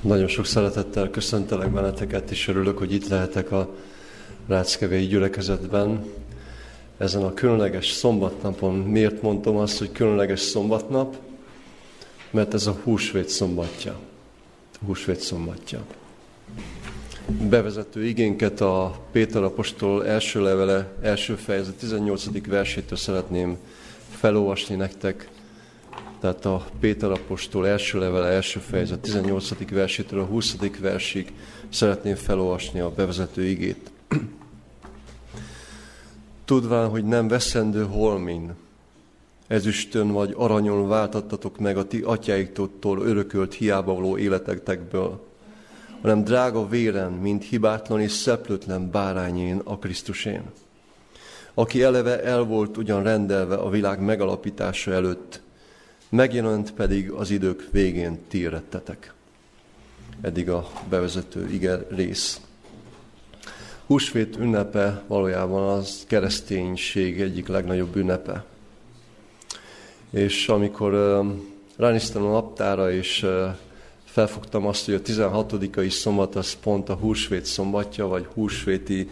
Nagyon sok szeretettel köszöntelek benneteket, és örülök, hogy itt lehetek a Ráckevei gyülekezetben. Ezen a különleges szombatnapon miért mondtam azt, hogy különleges szombatnap? Mert ez a húsvét szombatja. Húsvét szombatja. Bevezető igénket a Péter apostol első levele, első fejezet 18. versétől szeretném felolvasni nektek, tehát a Péter apostol első levele, első fejezet, 18. versétől a 20. versig szeretném felolvasni a bevezető igét. Tudván, hogy nem veszendő holmin, ezüstön vagy aranyon váltattatok meg a ti atyáitoktól örökölt hiába való életekből, hanem drága véren, mint hibátlan és szeplőtlen bárányén a Krisztusén, aki eleve el volt ugyan rendelve a világ megalapítása előtt, megjelent pedig az idők végén ti rettetek. Eddig a bevezető ige rész. Húsvét ünnepe valójában az kereszténység egyik legnagyobb ünnepe. És amikor uh, ránéztem a naptára, és uh, felfogtam azt, hogy a 16. szombat az pont a húsvét szombatja, vagy húsvéti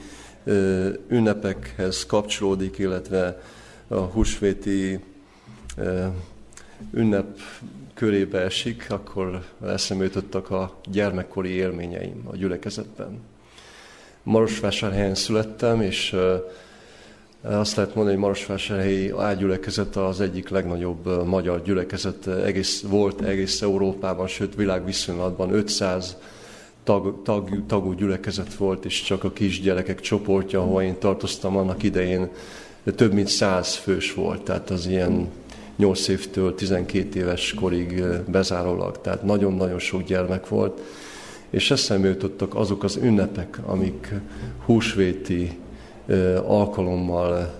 ünnepekhez kapcsolódik, illetve a húsvéti ünnep körébe esik, akkor eszembe jutottak a gyermekkori élményeim a gyülekezetben. Marosvásárhelyen születtem, és azt lehet mondani, hogy Marosvásárhelyi ágygyülekezet az egyik legnagyobb magyar gyülekezet egész, volt egész Európában, sőt világviszonylatban 500 tag, tag, tagú gyülekezet volt, és csak a kisgyerekek csoportja, ahol én tartoztam annak idején, több mint száz fős volt, tehát az ilyen 8 évtől 12 éves korig bezárólag, tehát nagyon-nagyon sok gyermek volt, és eszembe jutottak azok az ünnepek, amik húsvéti alkalommal,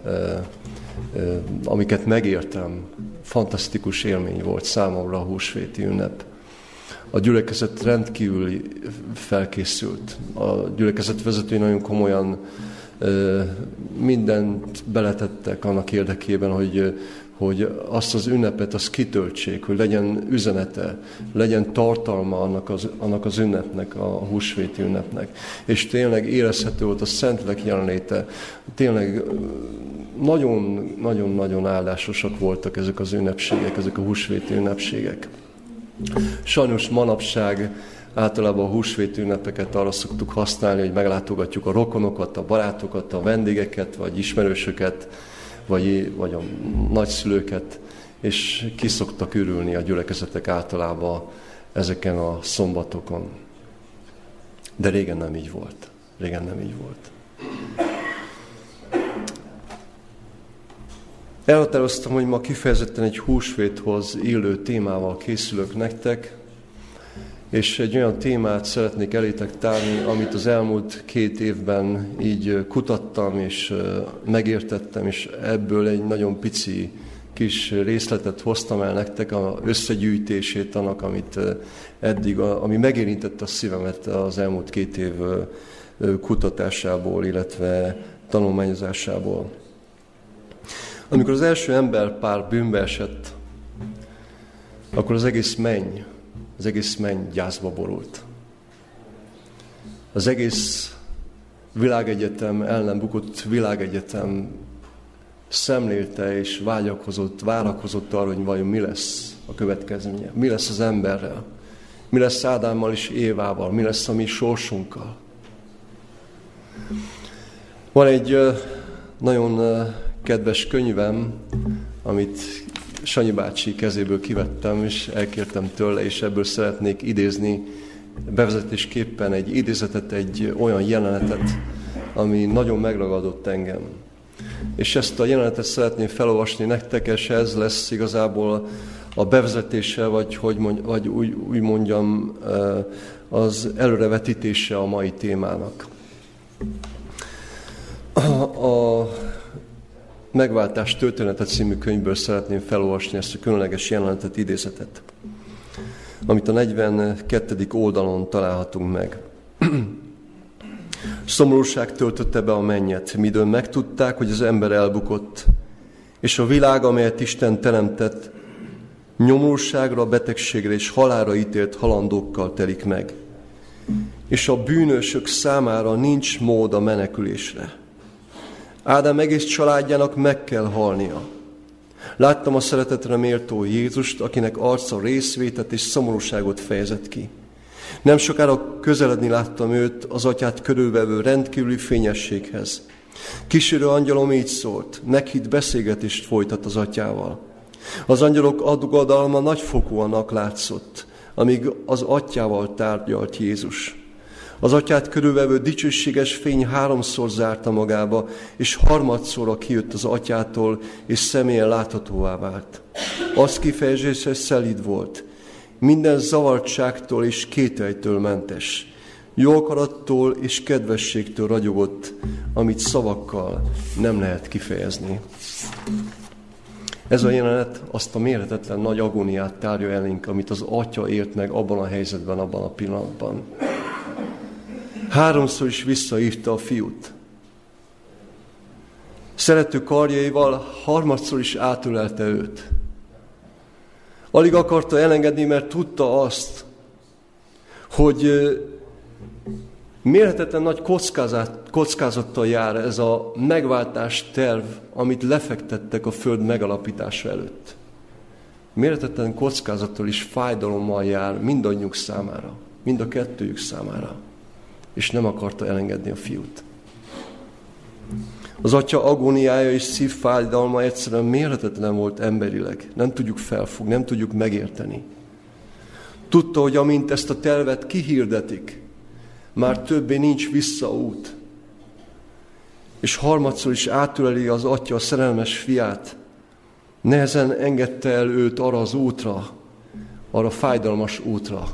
amiket megértem, fantasztikus élmény volt számomra a húsvéti ünnep. A gyülekezet rendkívül felkészült. A gyülekezet vezetői nagyon komolyan mindent beletettek annak érdekében, hogy hogy azt az ünnepet azt kitöltsék, hogy legyen üzenete, legyen tartalma annak az, annak az ünnepnek, a húsvéti ünnepnek. És tényleg érezhető volt a Szentlek jelenléte. Tényleg nagyon-nagyon-nagyon áldásosak voltak ezek az ünnepségek, ezek a húsvéti ünnepségek. Sajnos manapság általában a húsvéti ünnepeket arra szoktuk használni, hogy meglátogatjuk a rokonokat, a barátokat, a vendégeket, vagy ismerősöket, vagy, vagy a nagyszülőket, és ki szoktak ürülni a gyülekezetek általában ezeken a szombatokon. De régen nem így volt. Régen nem így volt. Elhatároztam, hogy ma kifejezetten egy húsvéthoz illő témával készülök nektek, és egy olyan témát szeretnék elétek tárni, amit az elmúlt két évben így kutattam, és megértettem, és ebből egy nagyon pici kis részletet hoztam el nektek, a összegyűjtését annak, amit eddig, ami megérintett a szívemet az elmúlt két év kutatásából, illetve tanulmányozásából. Amikor az első ember pár bűnbe esett, akkor az egész menny az egész menny gyászba borult. Az egész világegyetem, el nem bukott világegyetem szemlélte és vágyakozott, várakozott arra, hogy vajon mi lesz a következménye, mi lesz az emberrel, mi lesz Ádámmal és Évával, mi lesz a mi sorsunkkal. Van egy nagyon kedves könyvem, amit Sanyi bácsi kezéből kivettem, és elkértem tőle, és ebből szeretnék idézni bevezetésképpen egy idézetet, egy olyan jelenetet, ami nagyon megragadott engem. És ezt a jelenetet szeretném felolvasni nektek, és ez lesz igazából a bevezetése, vagy, hogy mondj, vagy úgy, úgy mondjam, eh, az előrevetítése a mai témának. A, Megváltás története című könyvből szeretném felolvasni ezt a különleges jelenetet, idézetet, amit a 42. oldalon találhatunk meg. Szomorúság töltötte be a mennyet, midől megtudták, hogy az ember elbukott, és a világ, amelyet Isten teremtett, nyomorúságra, betegségre és halára ítélt halandókkal telik meg. És a bűnösök számára nincs mód a menekülésre. Ádám egész családjának meg kell halnia. Láttam a szeretetre méltó Jézust, akinek arca részvétet és szomorúságot fejezett ki. Nem sokára közeledni láttam őt az atyát körülvevő rendkívüli fényességhez. Kísérő angyalom így szólt, meghitt beszélgetést folytat az atyával. Az angyalok adgadalma nagyfokúanak látszott, amíg az atyával tárgyalt Jézus. Az atyát körülvevő dicsőséges fény háromszor zárta magába, és harmadszorra kijött az atyától, és személyen láthatóvá vált. Az kifejezése szelid volt, minden zavartságtól és kételytől mentes. Jó akarattól és kedvességtől ragyogott, amit szavakkal nem lehet kifejezni. Ez a jelenet azt a mérhetetlen nagy agóniát tárja elénk, amit az atya élt meg abban a helyzetben, abban a pillanatban. Háromszor is visszaírta a fiút. Szerető karjaival harmadszor is átölelte őt. Alig akarta elengedni, mert tudta azt, hogy mérhetetlen nagy kockázat, kockázattal jár ez a megváltás terv, amit lefektettek a Föld megalapítása előtt. Mérhetetlen kockázattal és fájdalommal jár mindannyiuk számára, mind a kettőjük számára és nem akarta elengedni a fiút. Az atya agóniája és szívfájdalma egyszerűen mérhetetlen volt emberileg. Nem tudjuk felfogni, nem tudjuk megérteni. Tudta, hogy amint ezt a tervet kihirdetik, már többé nincs visszaút. És harmadszor is átüleli az atya a szerelmes fiát. Nehezen engedte el őt arra az útra, arra fájdalmas útra,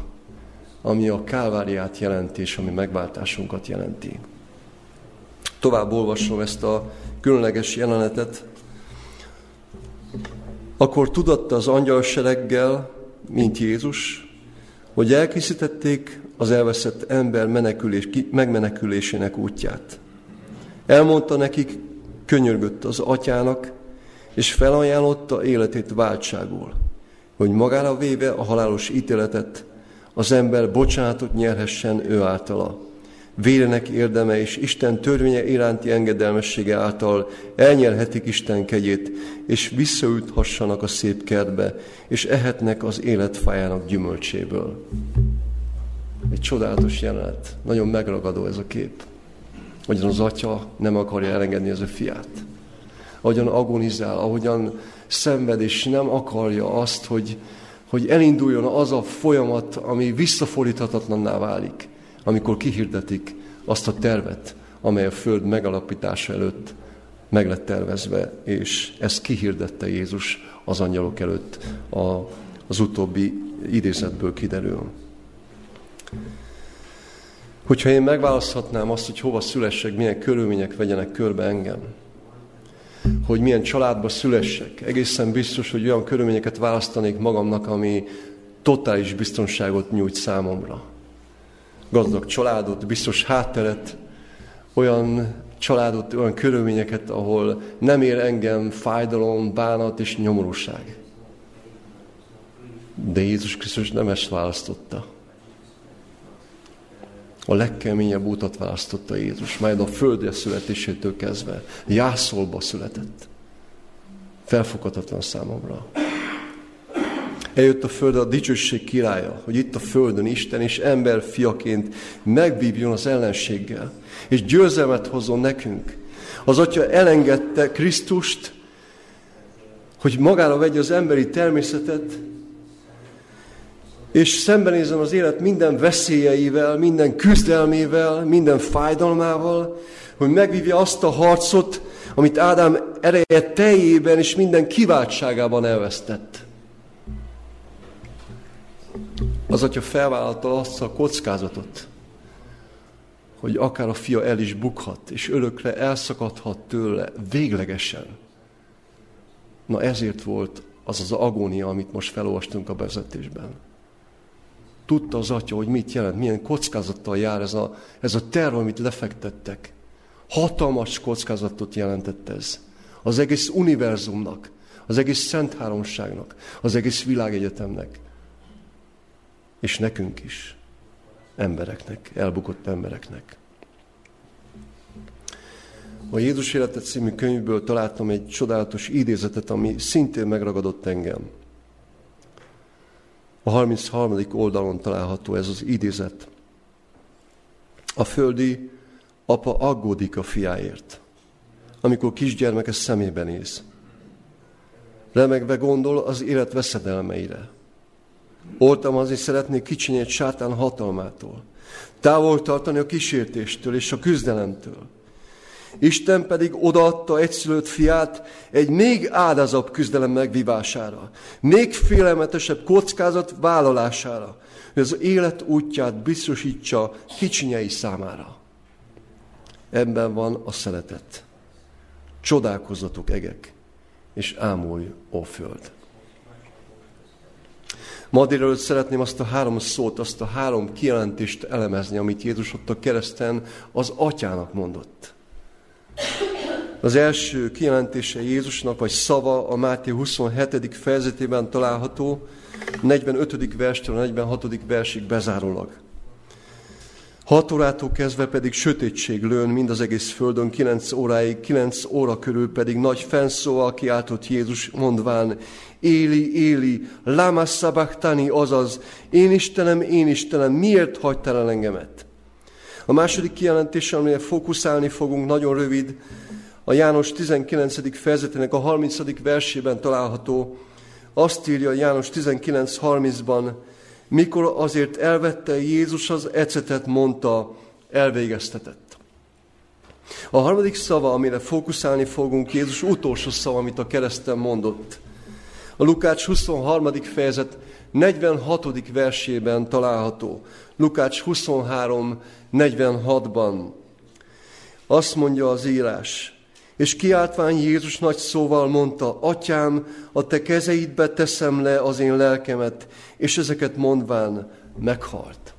ami a káváriát jelenti, és ami megváltásunkat jelenti. Tovább olvasom ezt a különleges jelenetet. Akkor tudatta az angyalsereggel, mint Jézus, hogy elkészítették az elveszett ember menekülés, megmenekülésének útját. Elmondta nekik, könyörgött az atyának, és felajánlotta életét váltságul, hogy magára véve a halálos ítéletet az ember bocsánatot nyerhessen ő általa. Vérenek érdeme és Isten törvénye iránti engedelmessége által elnyerhetik Isten kegyét, és visszaüthassanak a szép kertbe, és ehetnek az életfájának gyümölcséből. Egy csodálatos jelenet. Nagyon megragadó ez a kép. Ahogyan az atya nem akarja elengedni az ő fiát. Ahogyan agonizál, ahogyan szenved, és nem akarja azt, hogy, hogy elinduljon az a folyamat, ami visszafordíthatatlanná válik, amikor kihirdetik azt a tervet, amely a Föld megalapítása előtt meg lett tervezve, és ezt kihirdette Jézus az angyalok előtt, a, az utóbbi idézetből kiderül. Hogyha én megválaszthatnám azt, hogy hova szülessek, milyen körülmények vegyenek körbe engem, hogy milyen családba szülessek. Egészen biztos, hogy olyan körülményeket választanék magamnak, ami totális biztonságot nyújt számomra. Gazdag családot, biztos hátteret, olyan családot, olyan körülményeket, ahol nem ér engem fájdalom, bánat és nyomorúság. De Jézus Krisztus nem ezt választotta. A legkeményebb útat választotta Jézus, majd a földre születésétől kezdve. Jászolba született. Felfoghatatlan számomra. Eljött a földre a dicsőség királya, hogy itt a földön Isten és ember fiaként megvívjon az ellenséggel, és győzelmet hozzon nekünk. Az Atya elengedte Krisztust, hogy magára vegye az emberi természetet, és szembenézem az élet minden veszélyeivel, minden küzdelmével, minden fájdalmával, hogy megvívja azt a harcot, amit Ádám ereje teljében és minden kiváltságában elvesztett. Az atya felvállalta azt a kockázatot, hogy akár a fia el is bukhat, és örökre elszakadhat tőle véglegesen. Na ezért volt az az agónia, amit most felolvastunk a vezetésben. Tudta az atya, hogy mit jelent, milyen kockázattal jár ez a, ez a terv, amit lefektettek. Hatalmas kockázatot jelentett ez. Az egész univerzumnak, az egész Szent Háromságnak, az egész világegyetemnek, és nekünk is, embereknek, elbukott embereknek. A Jézus Életet című könyvből találtam egy csodálatos idézetet, ami szintén megragadott engem. A 33. oldalon található ez az idézet. A földi apa aggódik a fiáért, amikor kisgyermeke szemébe néz. Remegve gondol az élet veszedelmeire. szeretnék kicsinyi egy sátán hatalmától, távol tartani a kísértéstől és a küzdelemtől. Isten pedig odaadta egyszülött fiát egy még áldázabb küzdelem megvívására, még félelmetesebb kockázat vállalására, hogy az élet útját biztosítsa kicsinyei számára. Ebben van a szeretet. Csodálkozatok egek, és ámulj, ó föld. Ma délelőtt szeretném azt a három szót, azt a három kijelentést elemezni, amit Jézus ott a kereszten az atyának mondott. Az első kijelentése Jézusnak, vagy szava a Máté 27. fejezetében található, 45. verstől a 46. versig bezárólag. Hat órától kezdve pedig sötétség lőn mind az egész földön, kilenc óráig, kilenc óra körül pedig nagy fenszóval kiáltott Jézus, mondván, Éli, Éli, lama sabachthani, azaz, én Istenem, én Istenem, miért hagytál el engemet? A második kijelentés, amire fókuszálni fogunk, nagyon rövid, a János 19. fejezetének a 30. versében található, azt írja János 19.30-ban, mikor azért elvette Jézus az ecetet, mondta, elvégeztetett. A harmadik szava, amire fókuszálni fogunk, Jézus utolsó szava, amit a kereszten mondott. A Lukács 23. fejezet 46. versében található. Lukács 23. 46-ban. Azt mondja az írás, és kiáltván Jézus nagy szóval mondta, Atyám, a te kezeidbe teszem le az én lelkemet, és ezeket mondván meghalt.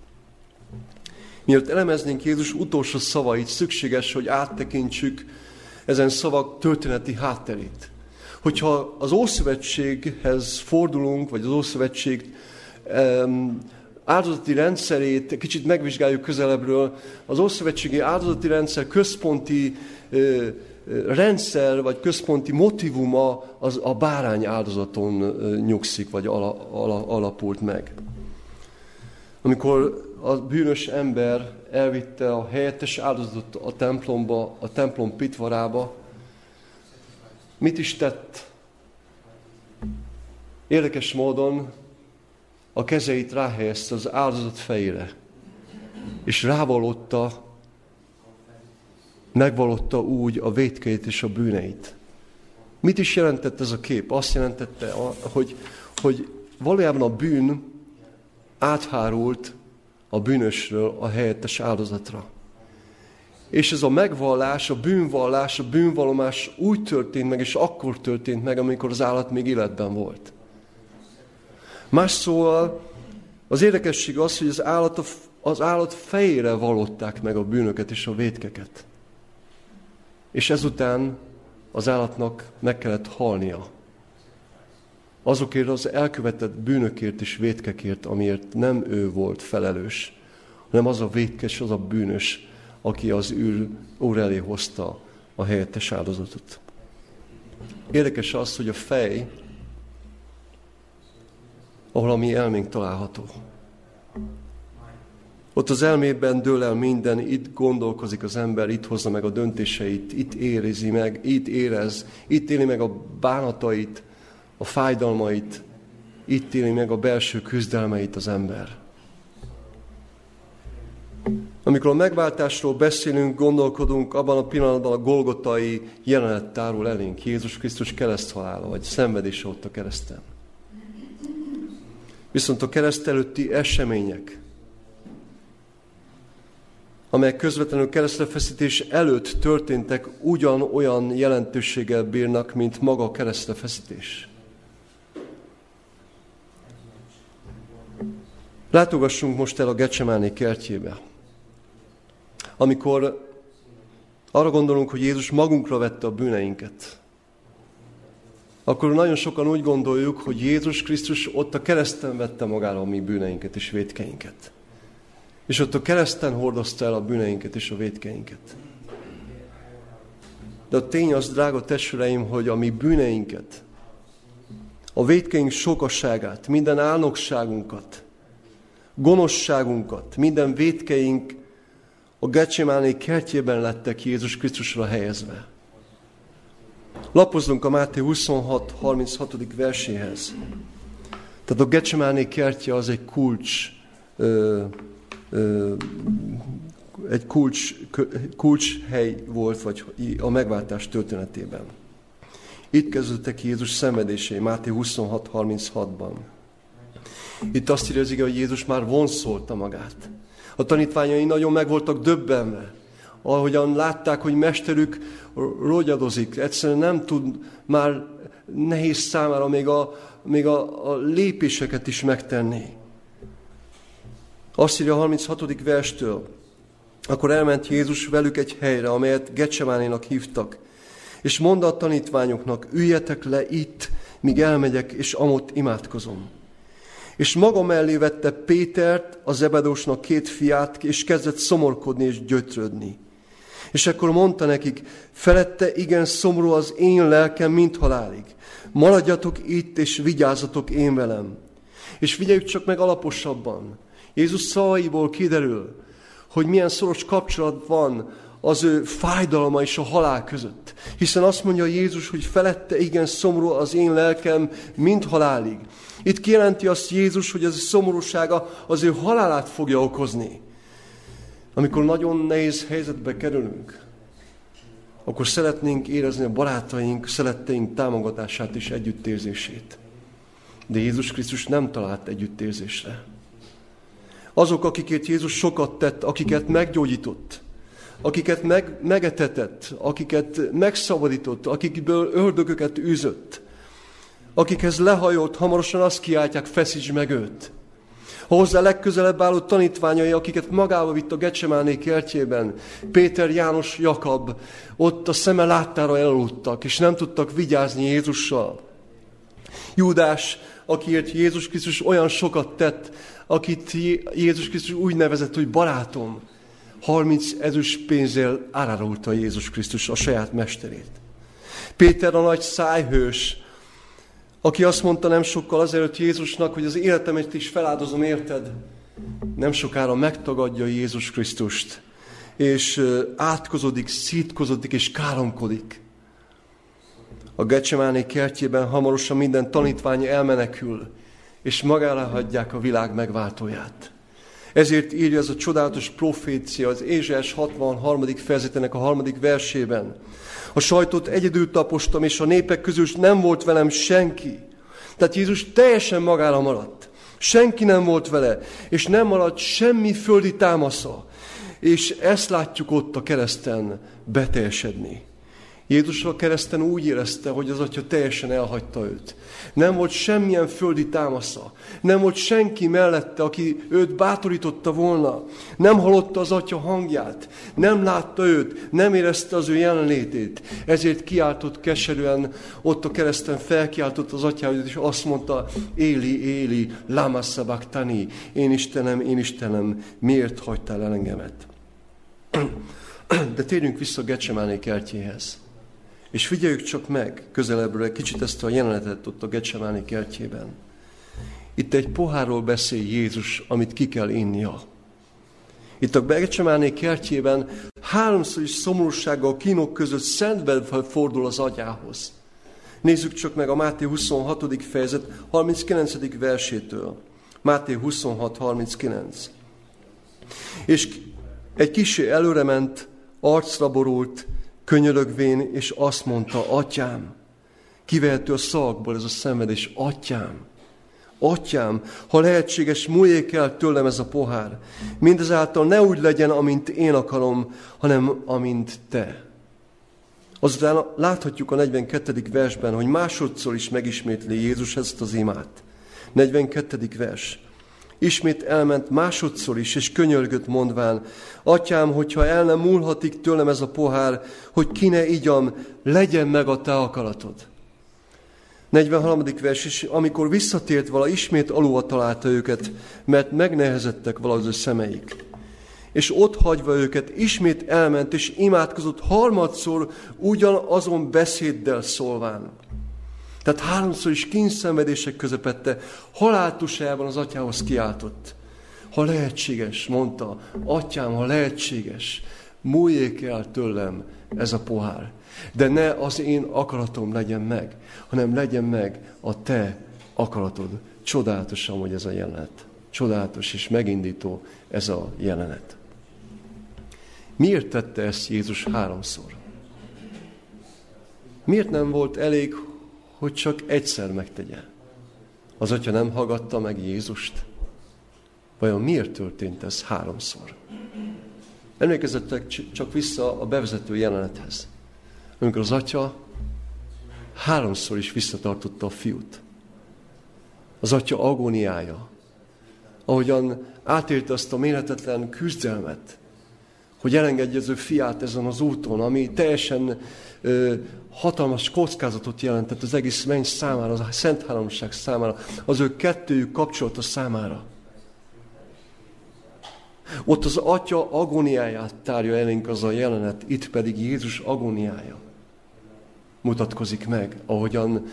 Miért elemeznénk Jézus utolsó szavait, szükséges, hogy áttekintsük ezen szavak történeti hátterét. Hogyha az Ószövetséghez fordulunk, vagy az Ószövetség um, áldozati rendszerét kicsit megvizsgáljuk közelebbről, az Ószövetségi áldozati rendszer központi uh, rendszer vagy központi motivuma az a bárány áldozaton nyugszik, vagy ala, ala, alapult meg. Amikor a bűnös ember elvitte a helyettes áldozatot a templomba, a templom pitvarába, mit is tett? Érdekes módon a kezeit ráhelyezte az áldozat fejére, és rávalotta megvalotta úgy a védkeit és a bűneit. Mit is jelentett ez a kép? Azt jelentette, hogy, hogy valójában a bűn áthárult a bűnösről a helyettes áldozatra. És ez a megvallás, a bűnvallás, a bűnvalomás úgy történt meg, és akkor történt meg, amikor az állat még életben volt. Más szóval az érdekesség az, hogy az állat, az állat fejére valották meg a bűnöket és a vétkeket. És ezután az állatnak meg kellett halnia. Azokért az elkövetett bűnökért és vétkekért, amiért nem ő volt felelős, hanem az a vétkes, az a bűnös, aki az űr úr elé hozta a helyettes áldozatot. Érdekes az, hogy a fej, ahol a mi elménk található, ott az elmében dől el minden, itt gondolkozik az ember, itt hozza meg a döntéseit, itt érezi meg, itt érez, itt éli meg a bánatait, a fájdalmait, itt éli meg a belső küzdelmeit az ember. Amikor a megváltásról beszélünk, gondolkodunk, abban a pillanatban a golgotai jelenet tárul elénk, Jézus Krisztus kereszthalála, vagy szenvedése ott a kereszten. Viszont a kereszt előtti események, amelyek közvetlenül keresztrefeszítés előtt történtek, ugyanolyan jelentőséggel bírnak, mint maga a keresztrefeszítés. Látogassunk most el a Gecsemáné kertjébe. Amikor arra gondolunk, hogy Jézus magunkra vette a bűneinket, akkor nagyon sokan úgy gondoljuk, hogy Jézus Krisztus ott a kereszten vette magára a mi bűneinket és védkeinket. És ott a kereszten hordozta el a bűneinket és a védkeinket. De a tény az, drága testvéreim, hogy a mi bűneinket, a védkeink sokasságát, minden álnokságunkat, gonoszságunkat, minden védkeink a Gecsemáné kertjében lettek Jézus Krisztusra helyezve. Lapozzunk a Máté 26-36. verséhez. Tehát a Gecsemáné kertje az egy kulcs, ö, ö, egy kulcs, kulcs hely volt, vagy a megváltás történetében. Itt kezdődtek Jézus szenvedései, Máté 26-36-ban. Itt azt írja az ige, hogy Jézus már vonszolta magát. A tanítványai nagyon meg voltak döbbenve, ahogyan látták, hogy mesterük rogyadozik, egyszerűen nem tud már nehéz számára még a, még a, a lépéseket is megtenni. Azt írja a 36. verstől, akkor elment Jézus velük egy helyre, amelyet Gecsemánénak hívtak, és mondta a tanítványoknak, üljetek le itt, míg elmegyek, és amott imádkozom. És maga mellé vette Pétert, az Zebedósnak két fiát, és kezdett szomorkodni és gyötrődni. És akkor mondta nekik, felette igen szomorú az én lelkem, mint halálig. Maradjatok itt, és vigyázzatok én velem. És figyeljük csak meg alaposabban. Jézus szavaiból kiderül, hogy milyen szoros kapcsolat van az ő fájdalma és a halál között. Hiszen azt mondja Jézus, hogy felette igen szomorú az én lelkem, mint halálig. Itt kijelenti azt Jézus, hogy ez a szomorúsága az ő halálát fogja okozni. Amikor nagyon nehéz helyzetbe kerülünk, akkor szeretnénk érezni a barátaink, szeretteink támogatását és együttérzését. De Jézus Krisztus nem talált együttérzésre. Azok, akikért Jézus sokat tett, akiket meggyógyított, akiket meg, megetetett, akiket megszabadított, akikből ördögöket űzött, akikhez lehajolt, hamarosan azt kiáltják, feszíts meg őt. Hozzá legközelebb álló tanítványai, akiket magába vitt a Gecsemáné kertjében, Péter, János, Jakab, ott a szeme láttára elaludtak, és nem tudtak vigyázni Jézussal. Júdás, akiért Jézus Krisztus olyan sokat tett, akit Jézus Krisztus úgy nevezett, hogy barátom, 30 ezüst pénzzel árárulta Jézus Krisztus a saját mesterét. Péter a nagy szájhős, aki azt mondta nem sokkal azelőtt Jézusnak, hogy az életemet is feláldozom, érted? Nem sokára megtagadja Jézus Krisztust, és átkozodik, szítkozodik és káromkodik. A Gecsemáné kertjében hamarosan minden tanítvány elmenekül, és magára hagyják a világ megváltóját. Ezért írja ez a csodálatos profécia az Ézsás 63. fejezetének a harmadik versében. A sajtot egyedül tapostam, és a népek közül nem volt velem senki. Tehát Jézus teljesen magára maradt. Senki nem volt vele, és nem maradt semmi földi támasza. És ezt látjuk ott a kereszten beteljesedni. Jézus a kereszten úgy érezte, hogy az atya teljesen elhagyta őt. Nem volt semmilyen földi támasza. Nem volt senki mellette, aki őt bátorította volna. Nem hallotta az atya hangját. Nem látta őt. Nem érezte az ő jelenlétét. Ezért kiáltott keserűen, ott a kereszten felkiáltott az atyához, és azt mondta, Éli, Éli, lama sabachthani. Én Istenem, én Istenem, miért hagytál el engemet? De térjünk vissza Gecsemáné kertjéhez. És figyeljük csak meg közelebbről kicsit ezt a jelenetet ott a Gecsemáni kertjében. Itt egy pohárról beszél Jézus, amit ki kell innia. Itt a Gecsemáni kertjében háromszor is szomorúsággal, kínok között szentben fordul az agyához. Nézzük csak meg a Máté 26. fejezet 39. versétől. Máté 26.39. És egy kisé előrement, arcra borult, könyörögvén, és azt mondta, atyám, kivehető a szakból ez a szenvedés, atyám, atyám, ha lehetséges, múljék el tőlem ez a pohár. Mindezáltal ne úgy legyen, amint én akarom, hanem amint te. Azután láthatjuk a 42. versben, hogy másodszor is megismétli Jézus ezt az imát. 42. vers. Ismét elment másodszor is, és könyörgött mondván, Atyám, hogyha el nem múlhatik tőlem ez a pohár, hogy ki ne igyam, legyen meg a te akaratod. 43. vers is, amikor visszatért vala, ismét alulva találta őket, mert megnehezettek valahogy a szemeik. És ott hagyva őket, ismét elment, és imádkozott harmadszor ugyanazon beszéddel szólván. Tehát háromszor is kínszenvedések közepette, haláltusában az atyához kiáltott. Ha lehetséges, mondta, atyám, ha lehetséges, múljék el tőlem ez a pohár. De ne az én akaratom legyen meg, hanem legyen meg a te akaratod. Csodálatosan, hogy ez a jelenet. Csodálatos és megindító ez a jelenet. Miért tette ezt Jézus háromszor? Miért nem volt elég, hogy csak egyszer megtegye? Az atya nem hallgatta meg Jézust? Vajon miért történt ez háromszor? Emlékezzetek csak vissza a bevezető jelenethez. Amikor az atya háromszor is visszatartotta a fiút. Az atya agóniája, ahogyan átélte azt a méretetlen küzdelmet, hogy elengedje az ő fiát ezen az úton, ami teljesen hatalmas kockázatot jelentett az egész menny számára, az a szent háromság számára, az ő kettőjük kapcsolata számára. Ott az atya agóniáját tárja elénk az a jelenet, itt pedig Jézus agóniája mutatkozik meg, ahogyan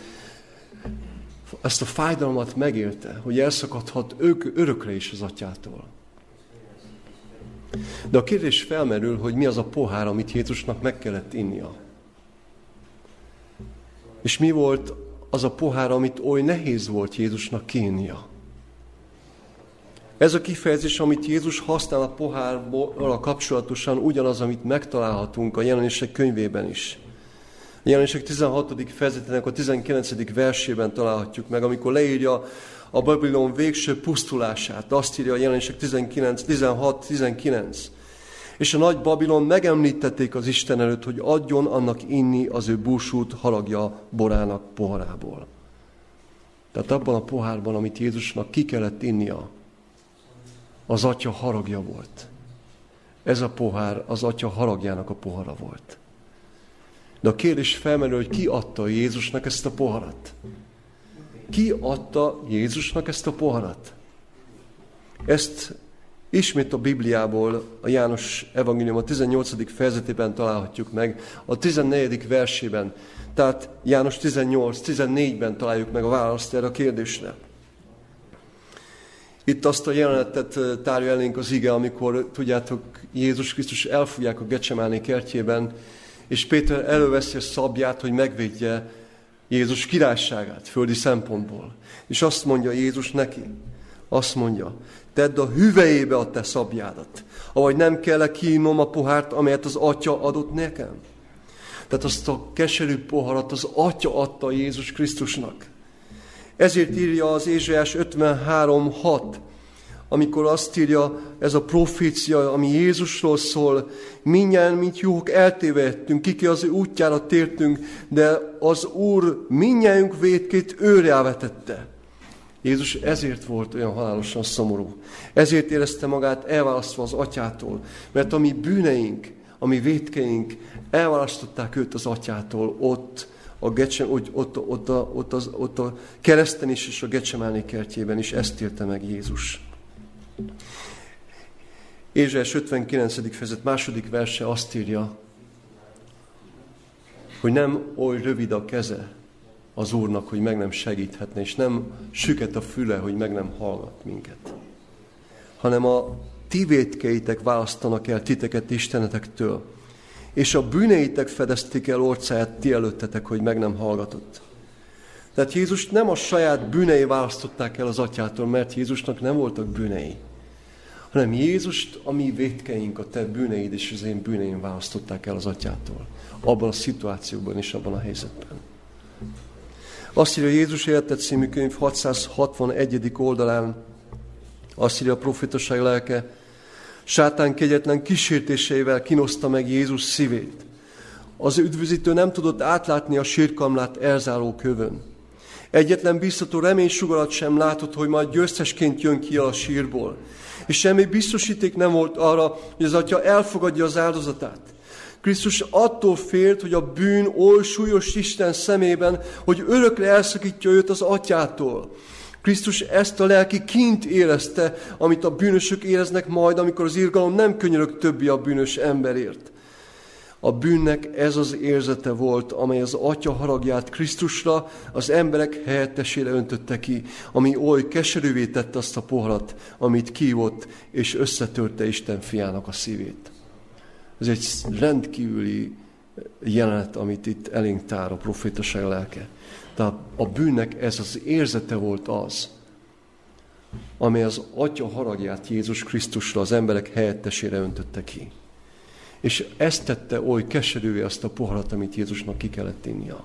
ezt a fájdalmat megélte, hogy elszakadhat ők örökre is az atyától. De a kérdés felmerül, hogy mi az a pohár, amit Jézusnak meg kellett innia. És mi volt az a pohár, amit oly nehéz volt Jézusnak kénia. Ez a kifejezés, amit Jézus használ a pohárral kapcsolatosan, ugyanaz, amit megtalálhatunk a jelenések könyvében is. A jelenések 16. fejezetének a 19. versében találhatjuk meg, amikor leírja a Babilon végső pusztulását. Azt írja a jelenések 19, 16, 19. És a nagy Babilon megemlítették az Isten előtt, hogy adjon annak inni az ő búsult haragja borának poharából. Tehát abban a pohárban, amit Jézusnak ki kellett innia, az atya haragja volt. Ez a pohár az atya haragjának a pohara volt. De a kérdés felmerül, hogy ki adta Jézusnak ezt a poharat? Ki adta Jézusnak ezt a poharat? Ezt ismét a Bibliából, a János Evangélium a 18. fejezetében találhatjuk meg, a 14. versében. Tehát János 18-14-ben találjuk meg a választ erre a kérdésre. Itt azt a jelenetet tárja elénk az ige, amikor, tudjátok, Jézus Krisztus elfújják a Gecsemáné kertjében, és Péter előveszi a szabját, hogy megvédje Jézus királyságát, földi szempontból. És azt mondja Jézus neki, azt mondja, tedd a hüvejébe a te szabjádat, ahogy nem kell kínom a pohárt, amelyet az Atya adott nekem. Tehát azt a keserű poharat az Atya adta Jézus Krisztusnak. Ezért írja az Ézsaiás 53.6, amikor azt írja ez a profécia, ami Jézusról szól, minnyáján, mint juhok eltévedtünk, kiki az ő útjára tértünk, de az Úr minnyájunk védkét őre vetette. Jézus ezért volt olyan halálosan szomorú. Ezért érezte magát elválasztva az atyától. Mert a mi bűneink, a mi védkeink elválasztották őt az atyától ott, a Gecse, ott, ott, ott, a, ott, az, ott a kereszten is, és a Gecsemáni kertjében is ezt írta meg Jézus. Ézsaiás 59. fejezet második verse azt írja, hogy nem oly rövid a keze az Úrnak, hogy meg nem segíthetne, és nem süket a füle, hogy meg nem hallgat minket, hanem a ti vétkeitek választanak el titeket Istenetektől, és a bűneitek fedezték el orcáját ti előttetek, hogy meg nem hallgatott. Tehát Jézus nem a saját bűnei választották el az atyától, mert Jézusnak nem voltak bűnei, hanem Jézust, a mi védkeink, a te bűneid és az én bűneim választották el az atyától. Abban a szituációban és abban a helyzetben. Azt írja Jézus Életet című könyv 661. oldalán, azt írja a profétaság lelke, Sátán kegyetlen kísértéseivel kinoszta meg Jézus szívét. Az üdvözítő nem tudott átlátni a sírkamlát elzáró kövön. Egyetlen biztató reménysugarat sem látott, hogy majd győztesként jön ki a sírból. És semmi biztosíték nem volt arra, hogy az atya elfogadja az áldozatát. Krisztus attól félt, hogy a bűn oly súlyos Isten szemében, hogy örökre elszakítja őt az atyától. Krisztus ezt a lelki kint érezte, amit a bűnösök éreznek majd, amikor az irgalom nem könyörög többi a bűnös emberért. A bűnnek ez az érzete volt, amely az atya haragját Krisztusra, az emberek helyettesére öntötte ki, ami oly keserűvé tette azt a poharat, amit kívott, és összetörte Isten fiának a szívét. Ez egy rendkívüli jelenet, amit itt elénk tár a profétaság lelke. Tehát a bűnnek ez az érzete volt az, amely az Atya haragját Jézus Krisztusra az emberek helyettesére öntötte ki. És ezt tette oly keserűvé azt a poharat, amit Jézusnak ki kellett innia.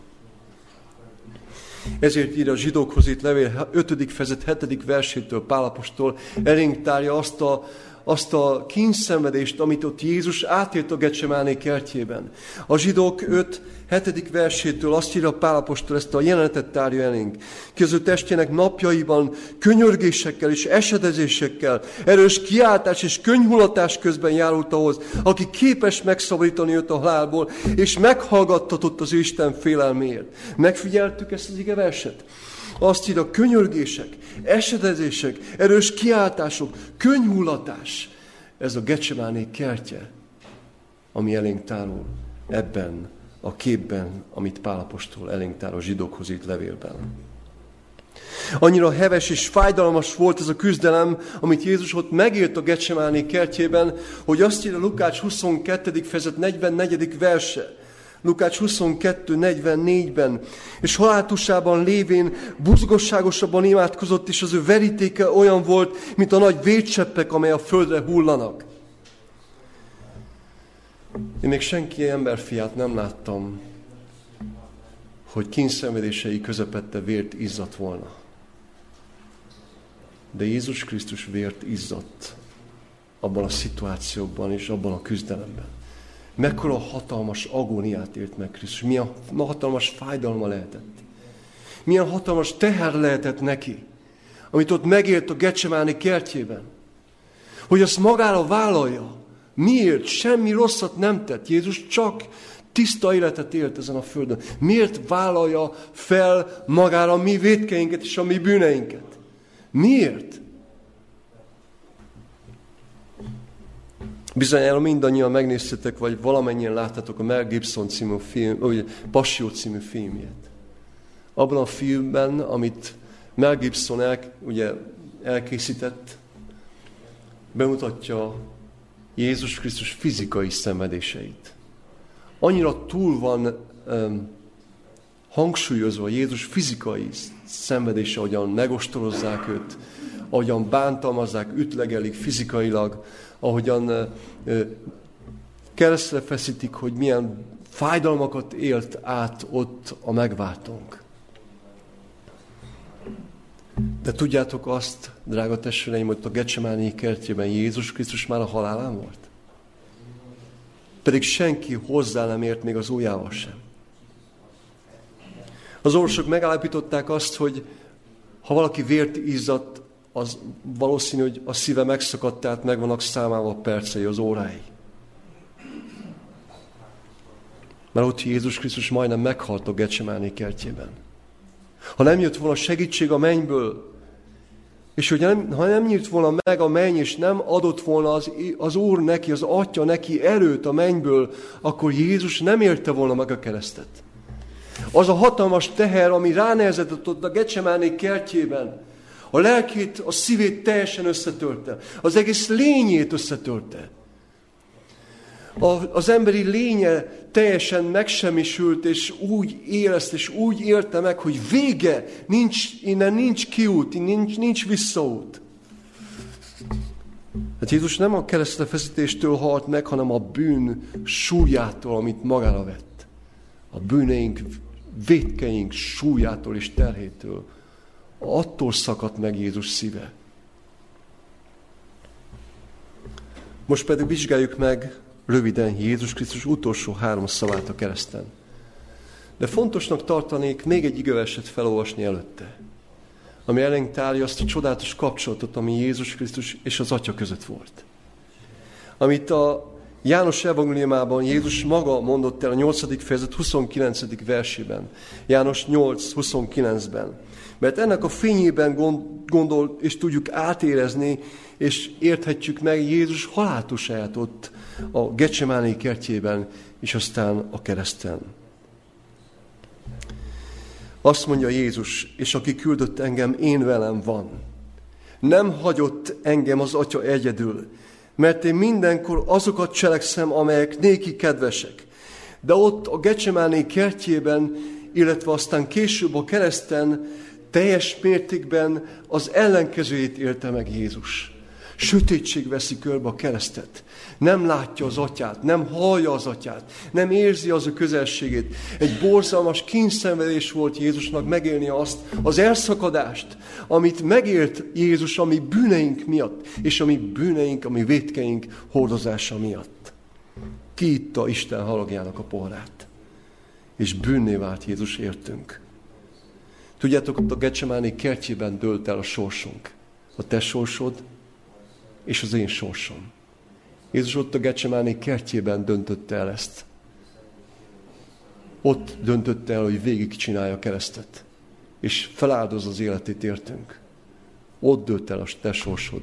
Ezért ír a zsidókhoz itt levél 5. fejezet 7. versétől Pálapostól elénk tárja azt a azt a kínszenvedést, amit ott Jézus átélt a Gecsemáné kertjében. A zsidók 5. 7. versétől azt írja Pálapostól, ezt a jelenetet tárja elénk. Ki az ő testjének napjaiban könyörgésekkel és esedezésekkel, erős kiáltás és könyhulatás közben járult ahhoz, aki képes megszabadítani őt a halálból, és meghallgattatott az Isten félelméért. Megfigyeltük ezt az ige verset? Azt írja, könyörgések, esedezések, erős kiáltások, könyhullatás. Ez a Gecsemáné kertje, ami elénk tárul ebben a képben, amit Pálapostól elénk tár a zsidókhoz itt levélben. Annyira heves és fájdalmas volt ez a küzdelem, amit Jézus ott megélt a Gecsemáné kertjében, hogy azt írja Lukács 22. fejezet 44. verse. Lukács 22.44-ben, és haláltusában lévén buzgosságosabban imádkozott, és az ő verítéke olyan volt, mint a nagy védseppek, amely a földre hullanak. Én még senki emberfiát nem láttam, hogy kínszenvedései közepette vért izzadt volna. De Jézus Krisztus vért izzadt abban a szituációban és abban a küzdelemben mekkora hatalmas agóniát élt meg Krisztus, milyen hatalmas fájdalma lehetett. Milyen hatalmas teher lehetett neki, amit ott megélt a Gecsemáni kertjében. Hogy azt magára vállalja. Miért? Semmi rosszat nem tett. Jézus csak tiszta életet élt ezen a földön. Miért vállalja fel magára a mi védkeinket és a mi bűneinket? Miért? Bizonyára mindannyian megnéztetek, vagy valamennyien láttátok a Mel Gibson című film, vagy Passió című filmjét. Abban a filmben, amit Mel Gibson el, ugye elkészített, bemutatja Jézus Krisztus fizikai szenvedéseit. Annyira túl van um, hangsúlyozva Jézus fizikai szenvedése, ahogyan megostorozzák őt, ahogyan bántalmazzák, ütlegelik fizikailag, ahogyan keresztre feszítik, hogy milyen fájdalmakat élt át ott a megváltónk. De tudjátok azt, drága testvéreim, hogy a Gecsemáni kertjében Jézus Krisztus már a halálán volt? Pedig senki hozzá nem ért még az ujjával sem. Az orvosok megállapították azt, hogy ha valaki vért izzadt, az valószínű, hogy a szíve megszakadt, tehát meg vannak percei, az órái. Mert ott Jézus Krisztus majdnem meghalt a Gecsemáné kertjében. Ha nem jött volna segítség a mennyből, és hogy nem, ha nem nyílt volna meg a menny, és nem adott volna az, az Úr neki, az Atya neki erőt a mennyből, akkor Jézus nem érte volna meg a keresztet. Az a hatalmas teher, ami ránehezedett ott a Gecsemáné kertjében, a lelkét, a szívét teljesen összetörte. Az egész lényét összetörte. A, az emberi lénye teljesen megsemmisült, és úgy érezt, és úgy érte meg, hogy vége, nincs, innen nincs kiút, nincs, nincs visszaút. Hát Jézus nem a keresztefeszítéstől halt meg, hanem a bűn súlyától, amit magára vett. A bűneink, védkeink súlyától és terhétől attól szakadt meg Jézus szíve. Most pedig vizsgáljuk meg röviden Jézus Krisztus utolsó három szavát a kereszten. De fontosnak tartanék még egy igöverset felolvasni előtte, ami elénk tárja azt a csodálatos kapcsolatot, ami Jézus Krisztus és az Atya között volt. Amit a János evangéliumában Jézus maga mondott el a 8. fejezet 29. versében. János 8, 29-ben. Mert ennek a fényében gondol, és tudjuk átérezni, és érthetjük meg Jézus haláltusát ott a Gecsemáné kertjében, és aztán a kereszten. Azt mondja Jézus, és aki küldött engem, én velem van. Nem hagyott engem az Atya egyedül, mert én mindenkor azokat cselekszem, amelyek néki kedvesek. De ott a Gecsemáné kertjében, illetve aztán később a kereszten teljes mértékben az ellenkezőjét élte meg Jézus. Sötétség veszi körbe a keresztet. Nem látja az atyát, nem hallja az atyát, nem érzi az ő közelségét. Egy borzalmas kínszenvedés volt Jézusnak megélni azt, az elszakadást, amit megélt Jézus a mi bűneink miatt, és a mi bűneink, a mi vétkeink hordozása miatt. Ki Isten halagjának a porát, és bűnné vált Jézus értünk. Tudjátok, a Gecsemáni kertjében dőlt el a sorsunk. A te sorsod és az én sorsom. Jézus ott a Gecsemáni kertjében döntötte el ezt. Ott döntötte el, hogy végigcsinálja a keresztet. És feláldoz az életét értünk. Ott dőlt el a te sorsod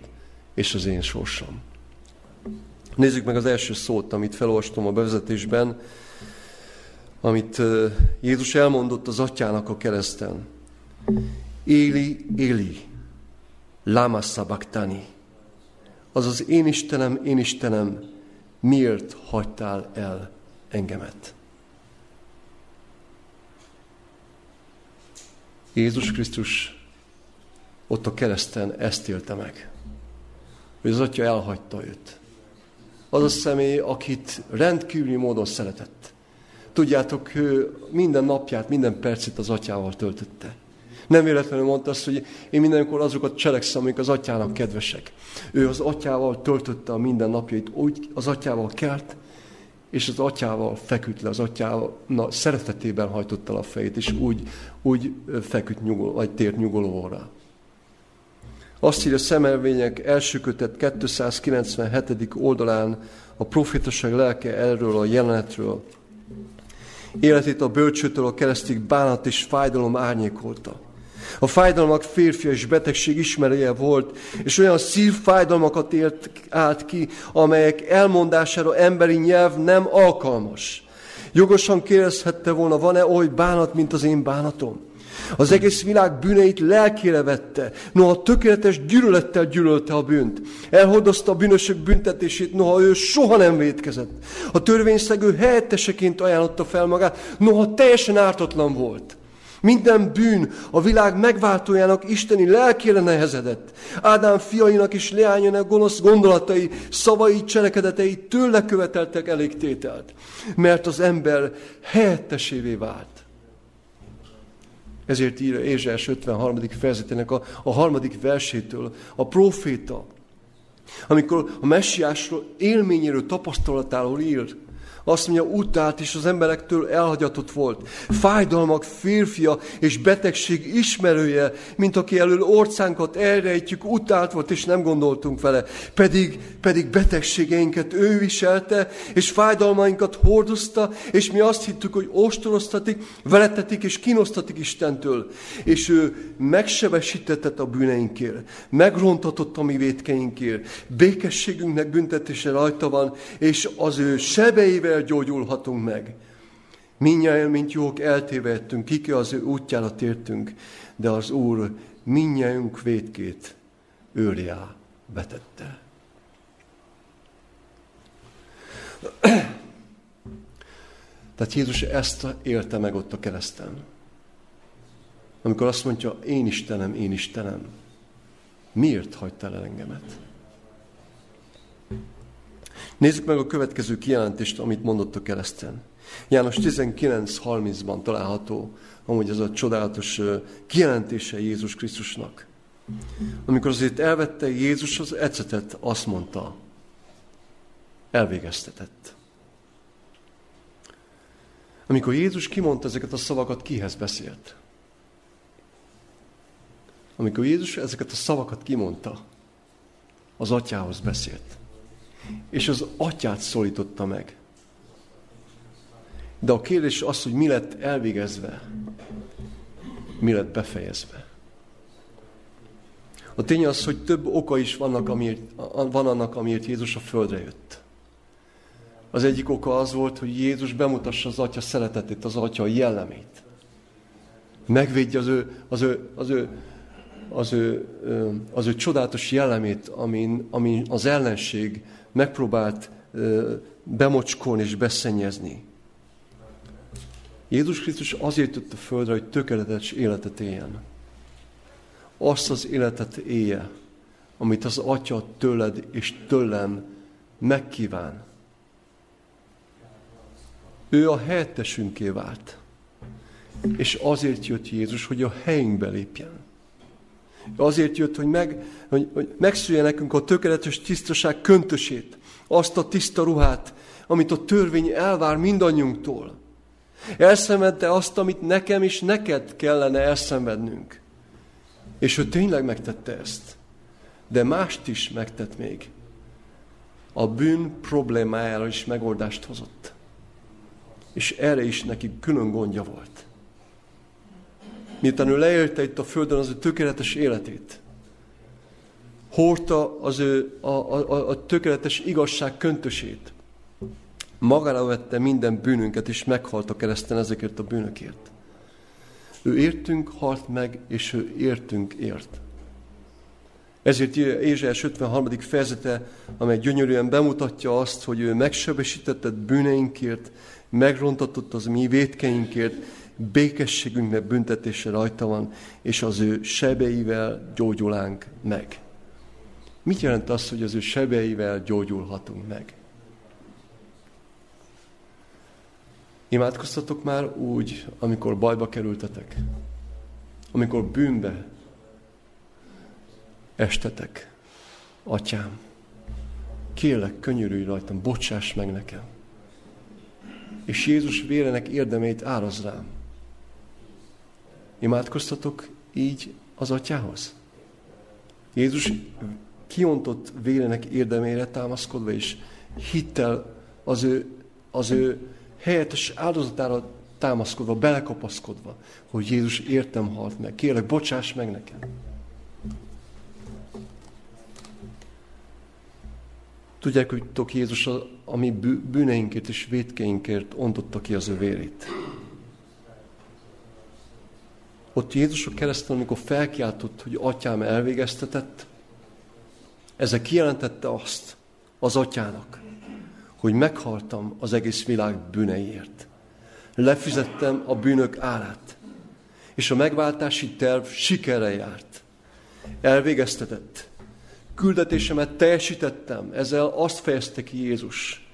és az én sorsom. Nézzük meg az első szót, amit felolvastam a bevezetésben, amit Jézus elmondott az atyának a kereszten. Éli, Éli, lama sabachthani. Azaz én Istenem, én Istenem, miért hagytál el engemet? Jézus Krisztus ott a kereszten ezt élte meg, hogy az atya elhagyta őt. Az a személy, akit rendkívüli módon szeretett. Tudjátok, ő minden napját, minden percét az atyával töltötte. Nem véletlenül mondta azt, hogy én mindenkor azokat cselekszem, amik az atyának kedvesek. Ő az atyával töltötte a minden napjait, úgy az atyával kelt, és az atyával feküdt le, az atyával na, szeretetében hajtotta a fejét, és úgy, úgy feküdt nyugol, vagy tért nyugolóra. Azt írja a szemelvények első kötet 297. oldalán a profétaság lelke erről a jelenetről. Életét a bölcsőtől a keresztig bánat és fájdalom árnyékolta. A fájdalmak férfi és betegség ismerője volt, és olyan szívfájdalmakat élt át ki, amelyek elmondására emberi nyelv nem alkalmas. Jogosan kérdezhette volna, van-e oly bánat, mint az én bánatom? Az egész világ bűneit lelkére vette, noha tökéletes gyűlölettel gyűlölte a bűnt. Elhordozta a bűnösök büntetését, noha ő soha nem védkezett. A törvényszegő helyetteseként ajánlotta fel magát, noha teljesen ártatlan volt. Minden bűn a világ megváltójának isteni lelkére nehezedett. Ádám fiainak és leányának gonosz gondolatai, szavai, cselekedetei tőle követeltek elég tételt, mert az ember helyettesévé vált. Ezért írja Ézsás 53. fejezetének a, a harmadik versétől a proféta, amikor a messiásról élményéről, tapasztalatáról ír, azt mondja, utált és az emberektől elhagyatott volt. Fájdalmak férfia és betegség ismerője, mint aki elől orcánkat elrejtjük, utált volt, és nem gondoltunk vele. Pedig, pedig betegségeinket ő viselte, és fájdalmainkat hordozta, és mi azt hittük, hogy ostoroztatik, veletetik és kínosztatik Istentől. És ő megsebesítetett a bűneinkért, megrontatott a mi vétkeinkért, békességünknek büntetése rajta van, és az ő sebeivel mivel gyógyulhatunk meg? Minnyáján, mint jók eltévedtünk, kiki az ő útjára tértünk, de az Úr minnyájunk vétkét őrjá betette. Tehát Jézus ezt élte meg ott a kereszten. Amikor azt mondja, én Istenem, én Istenem, miért hagytál el engemet? Nézzük meg a következő kijelentést, amit mondott a kereszten. János 19.30-ban található, amúgy ez a csodálatos kijelentése Jézus Krisztusnak. Amikor azért elvette Jézus az ecetet, azt mondta, elvégeztetett. Amikor Jézus kimondta ezeket a szavakat, kihez beszélt? Amikor Jézus ezeket a szavakat kimondta, az atyához beszélt. És az atyát szólította meg. De a kérdés az, hogy mi lett elvégezve, mi lett befejezve. A tény az, hogy több oka is vannak, amiért, van annak, amiért Jézus a földre jött. Az egyik oka az volt, hogy Jézus bemutassa az Atya szeretetét, az Atya jellemét. Megvédje az ő, az ő, az ő, az ő, az ő csodálatos jellemét, amin, amin az ellenség megpróbált bemocskolni és beszennyezni. Jézus Krisztus azért jött a földre, hogy tökéletes életet éljen. Azt az életet élje, amit az Atya tőled és tőlem megkíván. Ő a helyettesünké vált. És azért jött Jézus, hogy a helyünkbe lépjen. Azért jött, hogy, meg, hogy, hogy megszülje nekünk a tökéletes tisztaság köntösét, azt a tiszta ruhát, amit a törvény elvár mindannyiunktól. Elszenvedte azt, amit nekem és neked kellene elszenvednünk. És ő tényleg megtette ezt. De mást is megtett még. A bűn problémájára is megoldást hozott. És erre is neki külön gondja volt. Miután ő leélte itt a földön az ő tökéletes életét, hordta az ő a, a, a tökéletes igazság köntösét, magára vette minden bűnünket, és meghalt a kereszten ezekért a bűnökért. Ő értünk halt meg, és ő értünk ért. Ezért Ézsaiás 53. fejezete, amely gyönyörűen bemutatja azt, hogy ő megsebesítetett bűneinkért, megrontatott az mi vétkeinkért, békességünknek büntetése rajta van, és az ő sebeivel gyógyulánk meg. Mit jelent az, hogy az ő sebeivel gyógyulhatunk meg? Imádkoztatok már úgy, amikor bajba kerültetek, amikor bűnbe estetek. Atyám, kérlek, könyörülj rajtam, bocsáss meg nekem. És Jézus vérenek érdemeit áraz rám. Imádkoztatok így az atyához? Jézus kiontott vérenek érdemére támaszkodva, és hittel az ő, az ő helyettes áldozatára támaszkodva, belekapaszkodva, hogy Jézus értem halt meg. Kérlek, bocsáss meg nekem. Tudják, hogy Jézus a, a mi bűneinkért és vétkeinkért ontotta ki az ő vérét. Ott Jézus a kereszten, amikor felkiáltott, hogy atyám elvégeztetett, ezzel kijelentette azt az atyának, hogy meghaltam az egész világ bűneiért. Lefizettem a bűnök árát. És a megváltási terv sikerre járt. Elvégeztetett. Küldetésemet teljesítettem. Ezzel azt fejezte ki Jézus.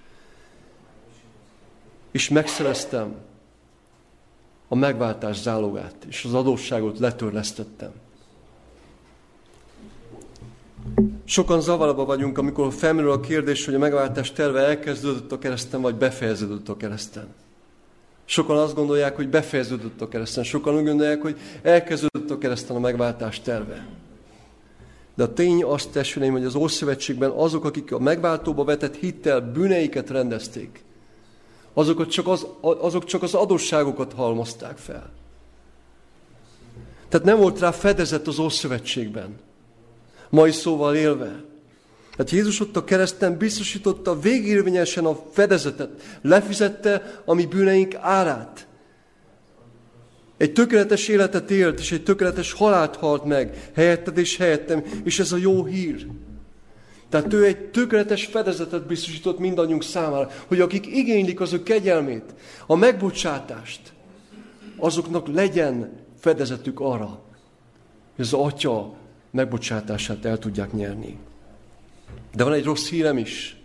És megszereztem a megváltás zálogát, és az adósságot letörlesztettem. Sokan zavarba vagyunk, amikor felmerül a kérdés, hogy a megváltás terve elkezdődött a kereszten, vagy befejeződött a kereszten. Sokan azt gondolják, hogy befejeződött a kereszten. Sokan úgy gondolják, hogy elkezdődött a kereszten a megváltás terve. De a tény azt testvéreim, hogy az Ószövetségben azok, akik a megváltóba vetett hittel bűneiket rendezték, azokat csak az, azok csak az adósságokat halmozták fel. Tehát nem volt rá fedezet az Ószövetségben mai szóval élve. Hát Jézus ott a kereszten biztosította végérvényesen a fedezetet, lefizette a mi bűneink árát. Egy tökéletes életet élt, és egy tökéletes halált halt meg, helyetted és helyettem, és ez a jó hír. Tehát ő egy tökéletes fedezetet biztosított mindannyiunk számára, hogy akik igénylik az ő kegyelmét, a megbocsátást, azoknak legyen fedezetük arra, hogy az Atya megbocsátását el tudják nyerni. De van egy rossz hírem is.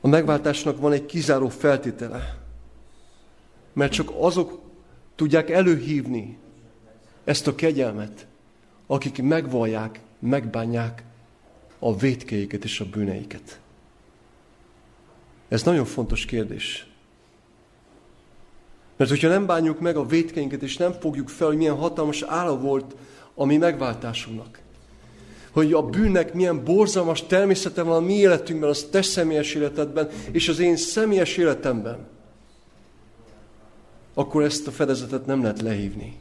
A megváltásnak van egy kizáró feltétele. Mert csak azok tudják előhívni ezt a kegyelmet, akik megvallják, megbánják a vétkeiket és a bűneiket. Ez nagyon fontos kérdés. Mert hogyha nem bánjuk meg a vétkeinket, és nem fogjuk fel, hogy milyen hatalmas ára volt a mi megváltásunknak, hogy a bűnnek milyen borzalmas természete van a mi életünkben, az te személyes életedben, és az én személyes életemben, akkor ezt a fedezetet nem lehet lehívni.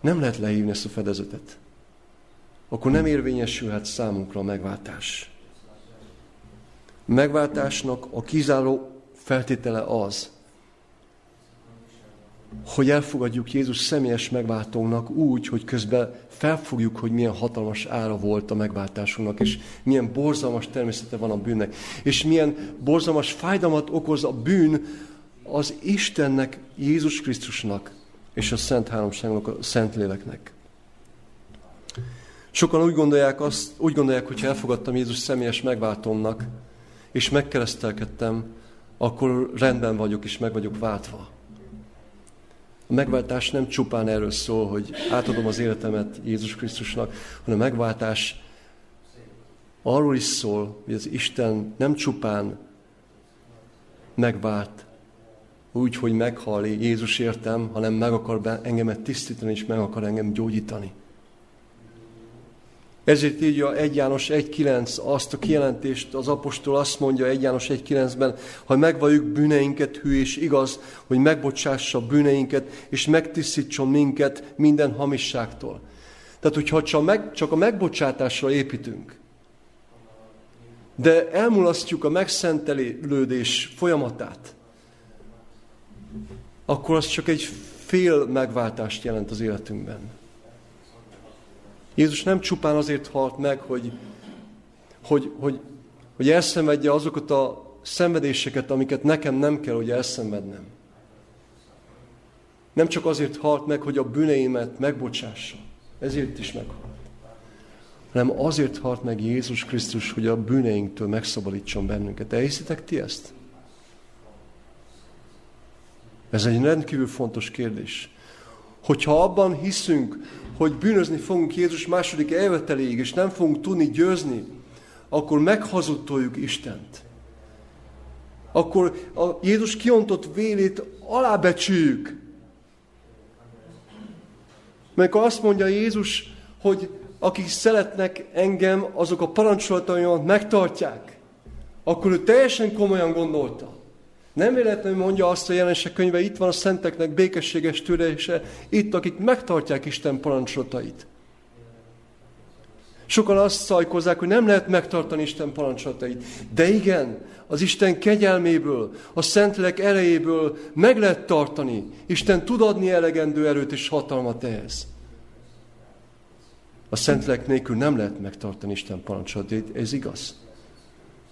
Nem lehet lehívni ezt a fedezetet. Akkor nem érvényesülhet számunkra a megváltás. Megváltásnak a kizáró feltétele az, hogy elfogadjuk Jézus személyes megváltónak úgy, hogy közben felfogjuk, hogy milyen hatalmas ára volt a megváltásunknak, és milyen borzalmas természete van a bűnnek, és milyen borzalmas fájdalmat okoz a bűn az Istennek, Jézus Krisztusnak és a Szent Háromságnak, a Szent Léleknek. Sokan úgy gondolják, azt, úgy gondolják, hogy elfogadtam Jézus személyes megváltomnak, és megkeresztelkedtem, akkor rendben vagyok, és meg vagyok váltva. A megváltás nem csupán erről szól, hogy átadom az életemet Jézus Krisztusnak, hanem a megváltás arról is szól, hogy az Isten nem csupán megvált, úgy, hogy meghal Jézus értem, hanem meg akar engemet tisztítani, és meg akar engem gyógyítani. Ezért írja 1 János 1.9 azt a kijelentést, az apostol azt mondja 1 János 1.9-ben, ha megvalljuk bűneinket, hű és igaz, hogy megbocsássa bűneinket, és megtisztítson minket minden hamisságtól. Tehát, hogyha csak, meg, csak a megbocsátásra építünk, de elmulasztjuk a megszentelődés folyamatát, akkor az csak egy fél megváltást jelent az életünkben. Jézus nem csupán azért halt meg, hogy, hogy, hogy, hogy elszenvedje azokat a szenvedéseket, amiket nekem nem kell, hogy elszenvednem. Nem csak azért halt meg, hogy a bűneimet megbocsássa. Ezért is meghalt. Hanem azért halt meg Jézus Krisztus, hogy a bűneinktől megszabadítson bennünket. Elhiszitek ti ezt? Ez egy rendkívül fontos kérdés. Hogyha abban hiszünk, hogy bűnözni fogunk Jézus második elveteléig, és nem fogunk tudni győzni, akkor meghazudtoljuk Istent. Akkor a Jézus kiontott vélét alábecsüljük. Mert azt mondja Jézus, hogy akik szeretnek engem, azok a parancsolataimat megtartják, akkor ő teljesen komolyan gondolta. Nem véletlenül mondja azt a jelenések könyve, itt van a szenteknek békességes türése, itt, akik megtartják Isten parancsolatait. Sokan azt szajkozzák, hogy nem lehet megtartani Isten parancsolatait. De igen, az Isten kegyelméből, a Szentlélek erejéből meg lehet tartani. Isten tud adni elegendő erőt és hatalmat ehhez. A Szentlélek nélkül nem lehet megtartani Isten parancsolatait, ez igaz.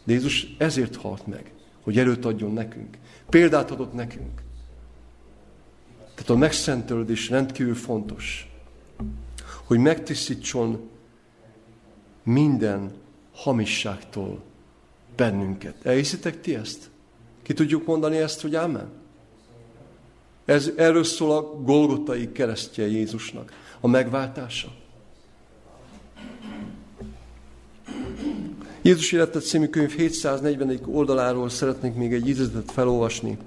De Jézus ezért halt meg hogy erőt adjon nekünk. Példát adott nekünk. Tehát a megszentelődés rendkívül fontos, hogy megtisztítson minden hamisságtól bennünket. Elhiszitek ti ezt? Ki tudjuk mondani ezt, hogy ámen? Ez, erről szól a Golgotai keresztje Jézusnak, a megváltása. Jézus Életet című könyv 740. oldaláról szeretnék még egy idézetet felolvasni.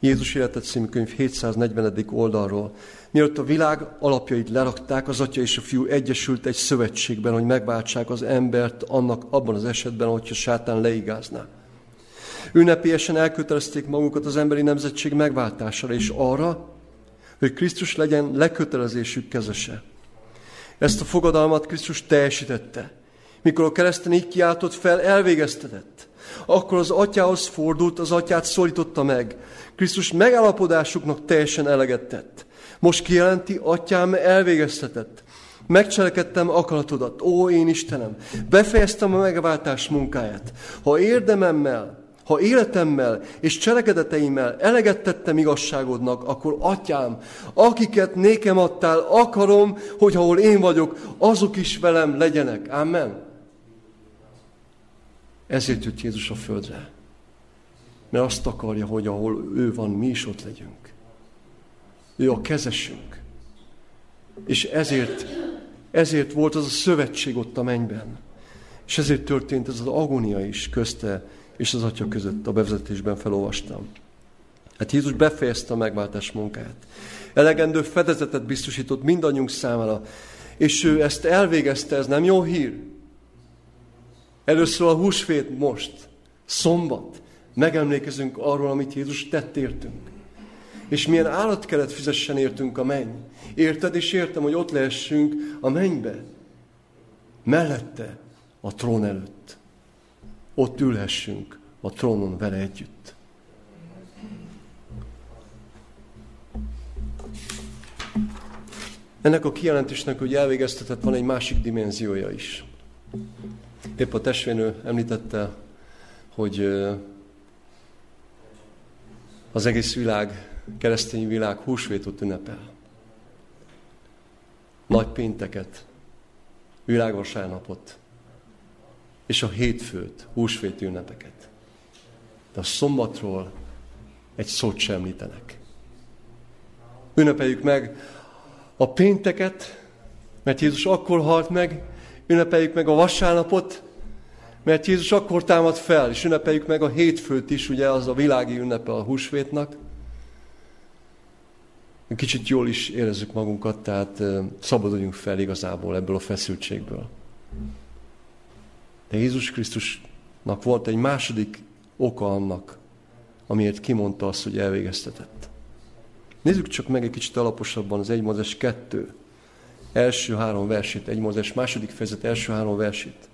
Jézus Életet című könyv 740. oldalról. Mielőtt a világ alapjait lerakták, az Atya és a Fiú egyesült egy szövetségben, hogy megváltsák az embert annak abban az esetben, hogyha sátán leigázná. Ünnepélyesen elkötelezték magukat az emberi nemzetség megváltására, és arra, hogy Krisztus legyen lekötelezésük kezese. Ezt a fogadalmat Krisztus teljesítette mikor a kereszten így kiáltott fel, elvégeztetett. Akkor az atyához fordult, az atyát szólította meg. Krisztus megállapodásuknak teljesen eleget tett. Most kijelenti, atyám elvégeztetett. Megcselekedtem akaratodat, ó én Istenem, befejeztem a megváltás munkáját. Ha érdememmel, ha életemmel és cselekedeteimmel eleget tettem igazságodnak, akkor atyám, akiket nékem adtál, akarom, hogy ahol én vagyok, azok is velem legyenek. Amen. Ezért jött Jézus a földre. Mert azt akarja, hogy ahol ő van, mi is ott legyünk. Ő a kezesünk. És ezért, ezért volt az a szövetség ott a mennyben. És ezért történt ez az agónia is közte és az atya között. A bevezetésben felolvastam. Hát Jézus befejezte a megváltás munkáját. Elegendő fedezetet biztosított mindannyiunk számára. és ő ezt elvégezte, ez nem jó hír? Először a húsvét most, szombat. Megemlékezünk arról, amit Jézus tett értünk. És milyen állatkelet fizessen értünk a menny. Érted? És értem, hogy ott lehessünk a mennybe. Mellette, a trón előtt. Ott ülhessünk a trónon vele együtt. Ennek a kijelentésnek, hogy elvégeztetett, van egy másik dimenziója is. Épp a testvérnő említette, hogy az egész világ, keresztény világ húsvétot ünnepel. Nagy pénteket, világvasárnapot, és a hétfőt, húsvét ünnepeket. De a szombatról egy szót sem említenek. Ünnepeljük meg a pénteket, mert Jézus akkor halt meg, ünnepeljük meg a vasárnapot, mert Jézus akkor támad fel, és ünnepeljük meg a hétfőt is, ugye az a világi ünnepe a húsvétnak. Kicsit jól is érezzük magunkat, tehát szabaduljunk fel igazából ebből a feszültségből. De Jézus Krisztusnak volt egy második oka annak, amiért kimondta azt, hogy elvégeztetett. Nézzük csak meg egy kicsit alaposabban az 1 Mózes 2 első három versét, 1 Mózes második fejezet első három versét.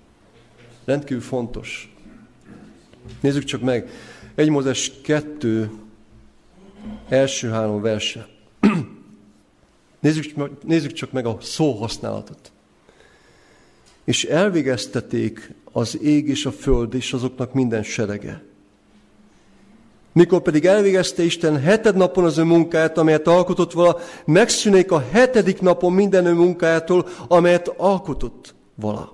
Rendkívül fontos. Nézzük csak meg. 1 Mózes 2 első három verse. nézzük, nézzük csak meg a szóhasználatot. És elvégezteték az ég és a föld és azoknak minden serege. Mikor pedig elvégezte Isten heted napon az ő munkáját, amelyet alkotott vala, megszűnék a hetedik napon minden ő munkájától, amelyet alkotott vala.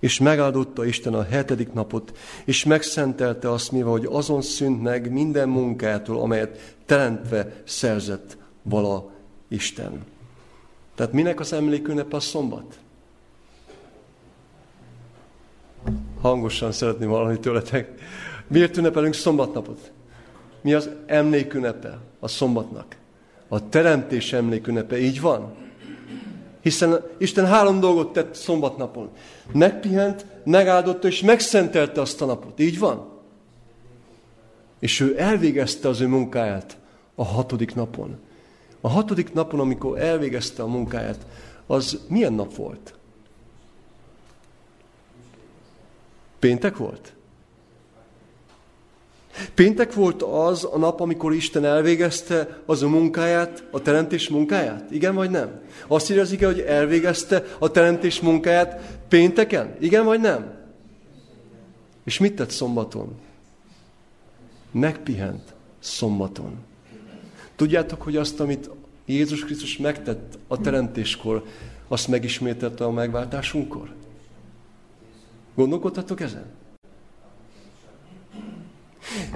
És megáldotta Isten a hetedik napot, és megszentelte azt, mivel hogy azon szűnt meg minden munkától, amelyet teremtve szerzett vala Isten. Tehát minek az emlékünnep a szombat? Hangosan szeretném hallani tőletek. Miért ünnepelünk szombatnapot? Mi az emlékünnepe a szombatnak? A teremtés emlékünnepe, így van? Hiszen Isten három dolgot tett szombatnapon. Megpihent, megáldotta és megszentelte azt a napot. Így van? És ő elvégezte az ő munkáját a hatodik napon. A hatodik napon, amikor elvégezte a munkáját, az milyen nap volt? Péntek volt? Péntek volt az a nap, amikor Isten elvégezte az a munkáját, a teremtés munkáját? Igen vagy nem? Azt írja az ige, hogy elvégezte a teremtés munkáját pénteken? Igen vagy nem? És mit tett szombaton? Megpihent szombaton. Tudjátok, hogy azt, amit Jézus Krisztus megtett a teremtéskor, azt megismételte a megváltásunkkor? Gondolkodhatok ezen?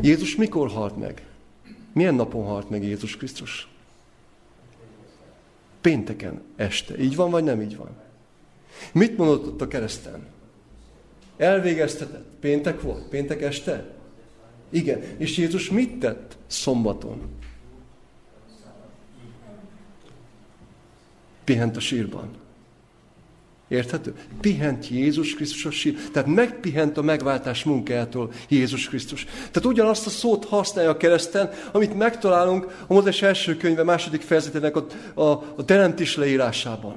Jézus mikor halt meg? Milyen napon halt meg Jézus Krisztus? Pénteken este. Így van, vagy nem így van? Mit mondott ott a kereszten? Elvégeztetett. Péntek volt? Péntek este? Igen. És Jézus mit tett szombaton? Pihent a sírban. Érthető? Pihent Jézus Krisztus a sír. Tehát megpihent a megváltás munkájától Jézus Krisztus. Tehát ugyanazt a szót használja a kereszten, amit megtalálunk a Mózes első könyve második fejezetének a, a, a teremtés leírásában.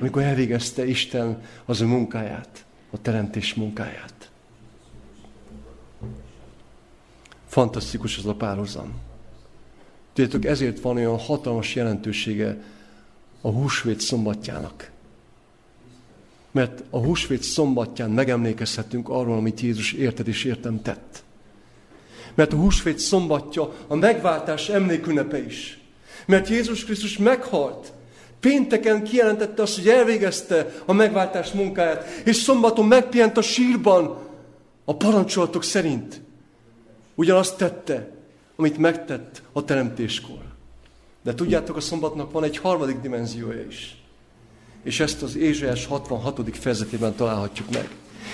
Amikor elvégezte Isten az ő munkáját, a teremtés munkáját. Fantasztikus az a párhuzam. Tudjátok, ezért van olyan hatalmas jelentősége a húsvét szombatjának mert a húsvét szombatján megemlékezhetünk arról, amit Jézus érted és értem tett. Mert a húsvét szombatja a megváltás emlékünnepe is. Mert Jézus Krisztus meghalt. Pénteken kijelentette azt, hogy elvégezte a megváltás munkáját, és szombaton megpihent a sírban a parancsolatok szerint. Ugyanazt tette, amit megtett a teremtéskor. De tudjátok, a szombatnak van egy harmadik dimenziója is és ezt az Ézsaiás 66. fejezetében találhatjuk meg.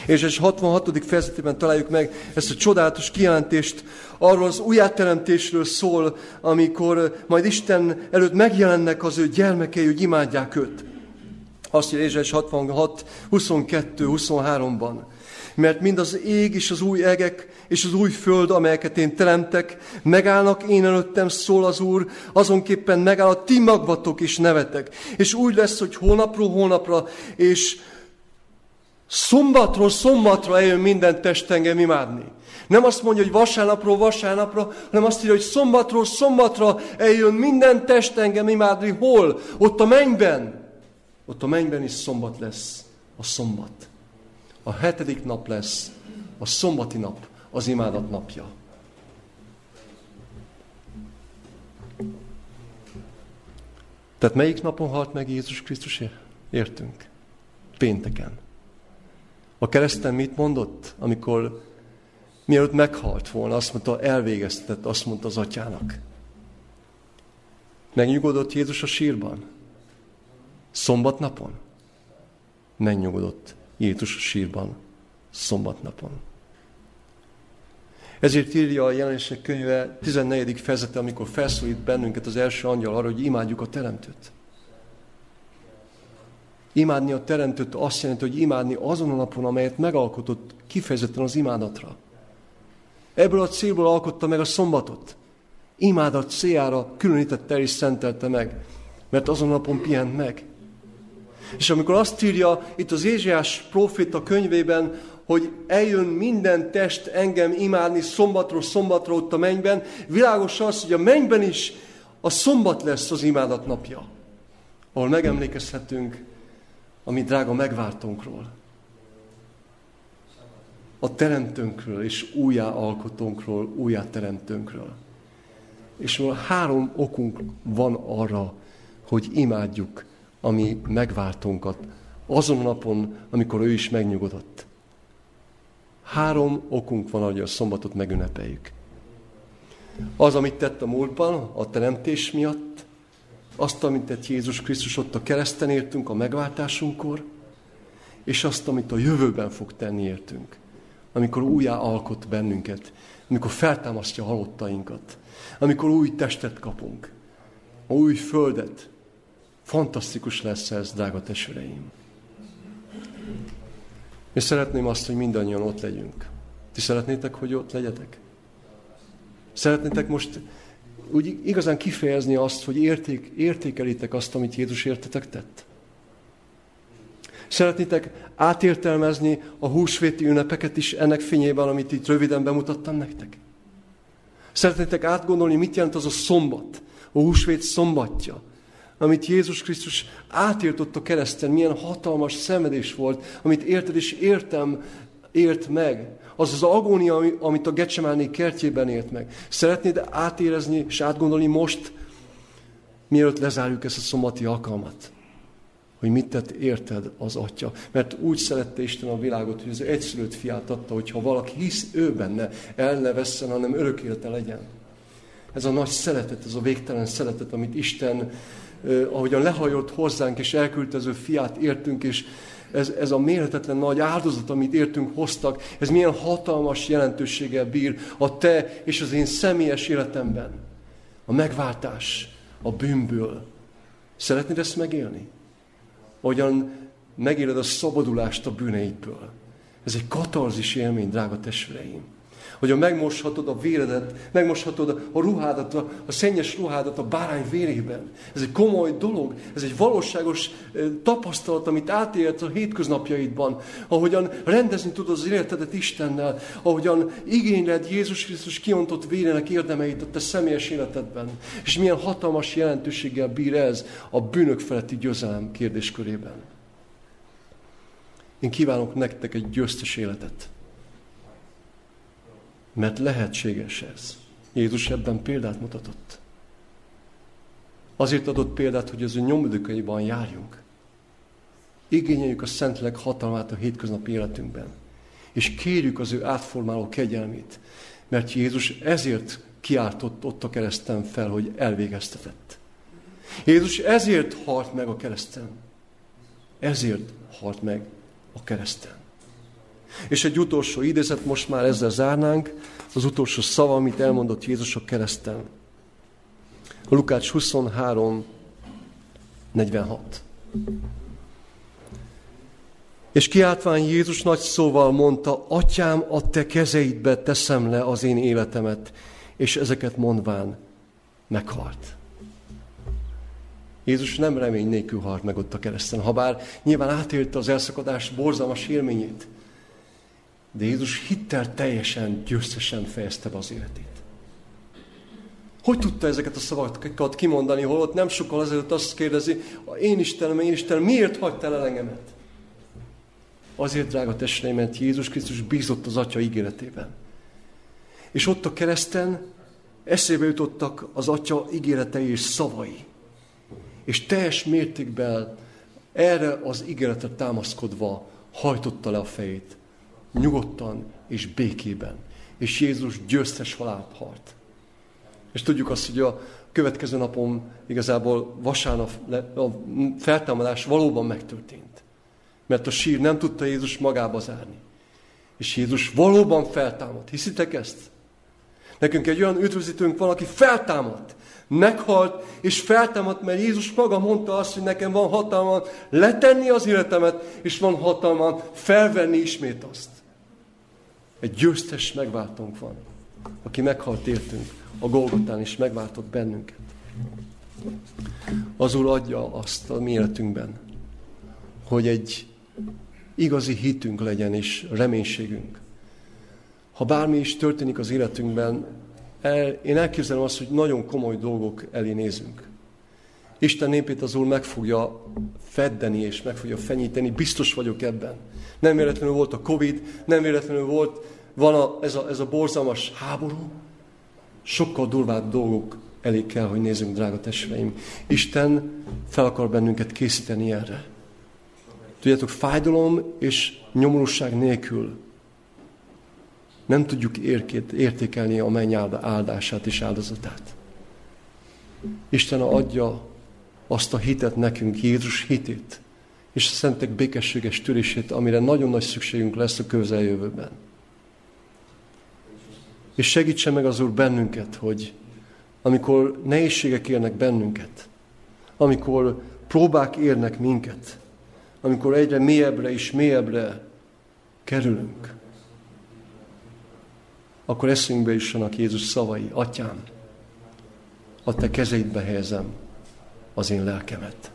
Ézsaiás 66. fejezetében találjuk meg ezt a csodálatos kijelentést, arról az újjáteremtésről szól, amikor majd Isten előtt megjelennek az ő gyermekei, hogy imádják őt. Azt írja Ézsaiás 66, 22, 23-ban. Mert mind az ég és az új egek és az új föld, amelyeket én teremtek, megállnak én előttem, szól az Úr, azonképpen megáll a ti magvatok is nevetek. És úgy lesz, hogy hónapról hónapra, és szombatról szombatra eljön minden test imádni. Nem azt mondja, hogy vasárnapról vasárnapra, hanem azt írja, hogy szombatról szombatra eljön minden test imádni. Hol? Ott a mennyben. Ott a mennyben is szombat lesz. A szombat. A hetedik nap lesz a szombati nap, az imádat napja. Tehát melyik napon halt meg Jézus Krisztus? Értünk. Pénteken. A kereszten mit mondott, amikor mielőtt meghalt volna, azt mondta, elvégeztetett, azt mondta az atyának. Megnyugodott Jézus a sírban? Szombatnapon? Megnyugodott Jézus sírban szombatnapon. Ezért írja a jelenések könyve 14. fejezete, amikor felszólít bennünket az első angyal arra, hogy imádjuk a teremtőt. Imádni a teremtőt azt jelenti, hogy imádni azon a napon, amelyet megalkotott kifejezetten az imádatra. Ebből a célból alkotta meg a szombatot. Imádat céljára különítette és szentelte meg, mert azon a napon pihent meg. És amikor azt írja itt az Ézsiás proféta könyvében, hogy eljön minden test engem imádni szombatról szombatra ott a mennyben, világos az, hogy a mennyben is a szombat lesz az imádat napja, ahol megemlékezhetünk a mi drága megváltónkról a teremtőnkről és újjá alkotónkról, újjá teremtőnkről. És három okunk van arra, hogy imádjuk a mi megváltónkat azon a napon, amikor ő is megnyugodott. Három okunk van, hogy a szombatot megünnepeljük. Az, amit tett a múltban, a teremtés miatt, azt, amit tett Jézus Krisztus ott a kereszten értünk a megváltásunkkor, és azt, amit a jövőben fog tenni értünk amikor újjá alkot bennünket, amikor feltámasztja halottainkat, amikor új testet kapunk, új földet. Fantasztikus lesz ez, drága testvéreim. És szeretném azt, hogy mindannyian ott legyünk. Ti szeretnétek, hogy ott legyetek? Szeretnétek most úgy igazán kifejezni azt, hogy érték, értékelitek azt, amit Jézus értetek tett? Szeretnétek átértelmezni a húsvéti ünnepeket is ennek fényében, amit itt röviden bemutattam nektek? Szeretnétek átgondolni, mit jelent az a szombat, a húsvét szombatja, amit Jézus Krisztus átírtott a kereszten, milyen hatalmas szenvedés volt, amit érted és értem, ért meg. Az az agónia, amit a Gecsemáné kertjében ért meg. Szeretnéd átérezni és átgondolni most, mielőtt lezárjuk ezt a szombati alkalmat? hogy mit tett érted az atya. Mert úgy szerette Isten a világot, hogy az egyszülött fiát adta, hogyha valaki hisz ő benne, el ne vesszen, hanem örök élete legyen. Ez a nagy szeretet, ez a végtelen szeretet, amit Isten, ahogyan lehajolt hozzánk, és elküldte az ő fiát, értünk, és ez, ez a mérhetetlen nagy áldozat, amit értünk, hoztak, ez milyen hatalmas jelentőséggel bír a te és az én személyes életemben. A megváltás a bűnből. Szeretnéd ezt megélni? ahogyan megéled a szabadulást a bűneidből. Ez egy katarzis élmény, drága testvéreim. Hogyan megmoshatod a véredet, megmoshatod a ruhádat, a, a szennyes ruhádat a bárány vérében. Ez egy komoly dolog, ez egy valóságos tapasztalat, amit átélsz a hétköznapjaidban. Ahogyan rendezni tudod az életedet Istennel, ahogyan igényled Jézus Krisztus kiontott vérének érdemeit a te személyes életedben. És milyen hatalmas jelentőséggel bír ez a bűnök feletti győzelem kérdéskörében. Én kívánok nektek egy győztes életet. Mert lehetséges ez. Jézus ebben példát mutatott. Azért adott példát, hogy az ő nyomdökaiban járjunk. Igényeljük a Szentleg hatalmát a hétköznapi életünkben. És kérjük az ő átformáló kegyelmét. Mert Jézus ezért kiáltott ott a kereszten fel, hogy elvégeztetett. Jézus ezért halt meg a kereszten. Ezért halt meg a kereszten. És egy utolsó idézet, most már ezzel zárnánk, az utolsó szava, amit elmondott Jézus a kereszten. A Lukács 23, 46. És kiáltván Jézus nagy szóval mondta, Atyám, a te kezeidbe teszem le az én életemet, és ezeket mondván meghalt. Jézus nem remény nélkül halt meg ott a kereszten, ha bár nyilván átélte az elszakadás borzalmas élményét. De Jézus hittel teljesen, győztesen fejezte be az életét. Hogy tudta ezeket a szavakat kimondani, holott nem sokkal azért azt kérdezi, én Istenem, én Istenem, miért hagytál el engemet? Azért, drága testvéreim, mert Jézus Krisztus bízott az Atya ígéretében. És ott a kereszten eszébe jutottak az Atya ígéretei és szavai. És teljes mértékben erre az ígéretre támaszkodva hajtotta le a fejét. Nyugodtan és békében. És Jézus győztes halált halt. És tudjuk azt, hogy a következő napon igazából vasárnap a feltámadás valóban megtörtént. Mert a sír nem tudta Jézus magába zárni. És Jézus valóban feltámadt. Hiszitek ezt? Nekünk egy olyan üdvözítőnk van, aki feltámadt. Meghalt, és feltámadt, mert Jézus maga mondta azt, hogy nekem van hatalmam letenni az életemet, és van hatalmam felvenni ismét azt. Egy győztes megváltónk van, aki meghalt értünk a Golgotán is megváltott bennünket. Az Úr adja azt a mi életünkben, hogy egy igazi hitünk legyen és reménységünk. Ha bármi is történik az életünkben, el, én elképzelem azt, hogy nagyon komoly dolgok elé nézünk. Isten népét az Úr meg fogja feddeni és meg fogja fenyíteni, biztos vagyok ebben. Nem véletlenül volt a Covid, nem véletlenül volt, van a, ez, a, ez a borzalmas háború, sokkal durvább dolgok elég kell, hogy nézzünk, drága testvéreim. Isten fel akar bennünket készíteni erre. Tudjátok, fájdalom és nyomorúság nélkül nem tudjuk érkét, értékelni a menny áldását és áldozatát. Isten adja azt a hitet nekünk, Jézus hitét, és a szentek békességes törését, amire nagyon nagy szükségünk lesz a közeljövőben. És segítse meg az Úr bennünket, hogy amikor nehézségek érnek bennünket, amikor próbák érnek minket, amikor egyre mélyebbre és mélyebbre kerülünk, akkor eszünkbe jussanak Jézus szavai, Atyám, a Te kezeidbe helyezem az én lelkemet.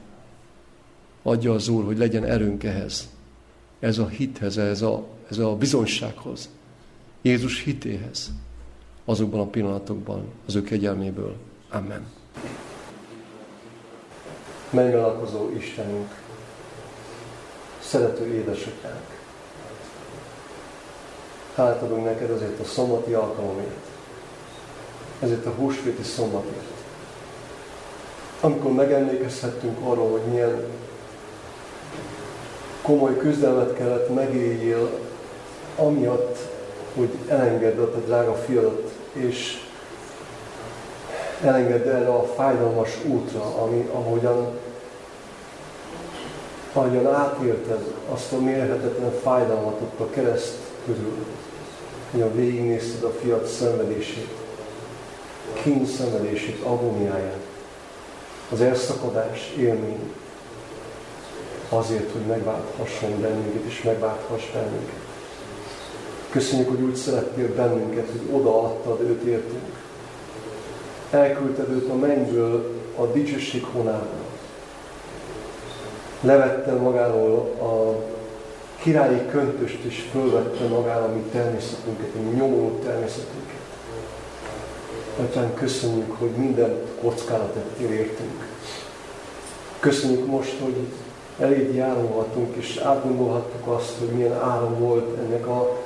Adja az Úr, hogy legyen erőnk ehhez, ez a hithez, ez a, ez a bizonysághoz, Jézus hitéhez azokban a pillanatokban, az ő kegyelméből. Amen. Mennybe lakozó Istenünk, szerető édesatyánk, hálát adunk neked azért a szombati alkalomért, ezért a húsvéti szombatért. Amikor megemlékezhettünk arról, hogy milyen komoly küzdelmet kellett megéljél, amiatt, hogy elengedd a drága fiadat és elengedd erre a fájdalmas útra, ami, ahogyan, ahogyan átélted azt a mérhetetlen fájdalmat ott a kereszt közül, hogyan végignézted a fiat szenvedését, kín szenvedését, agóniáját, az elszakadás élmény, azért, hogy megválthasson bennünket, és megválthass bennünket. Köszönjük, hogy úgy szerettél bennünket, hogy odaadtad őt értünk. Elküldted őt a mennyből a dicsőség honába. Levette magáról a királyi köntöst, és fölvette magára a mi természetünket, a mi nyomorult természetünket. Atyán, köszönjük, hogy minden kockára tettél értünk. Köszönjük most, hogy eléd járulhatunk, és átgondolhattuk azt, hogy milyen áram volt ennek a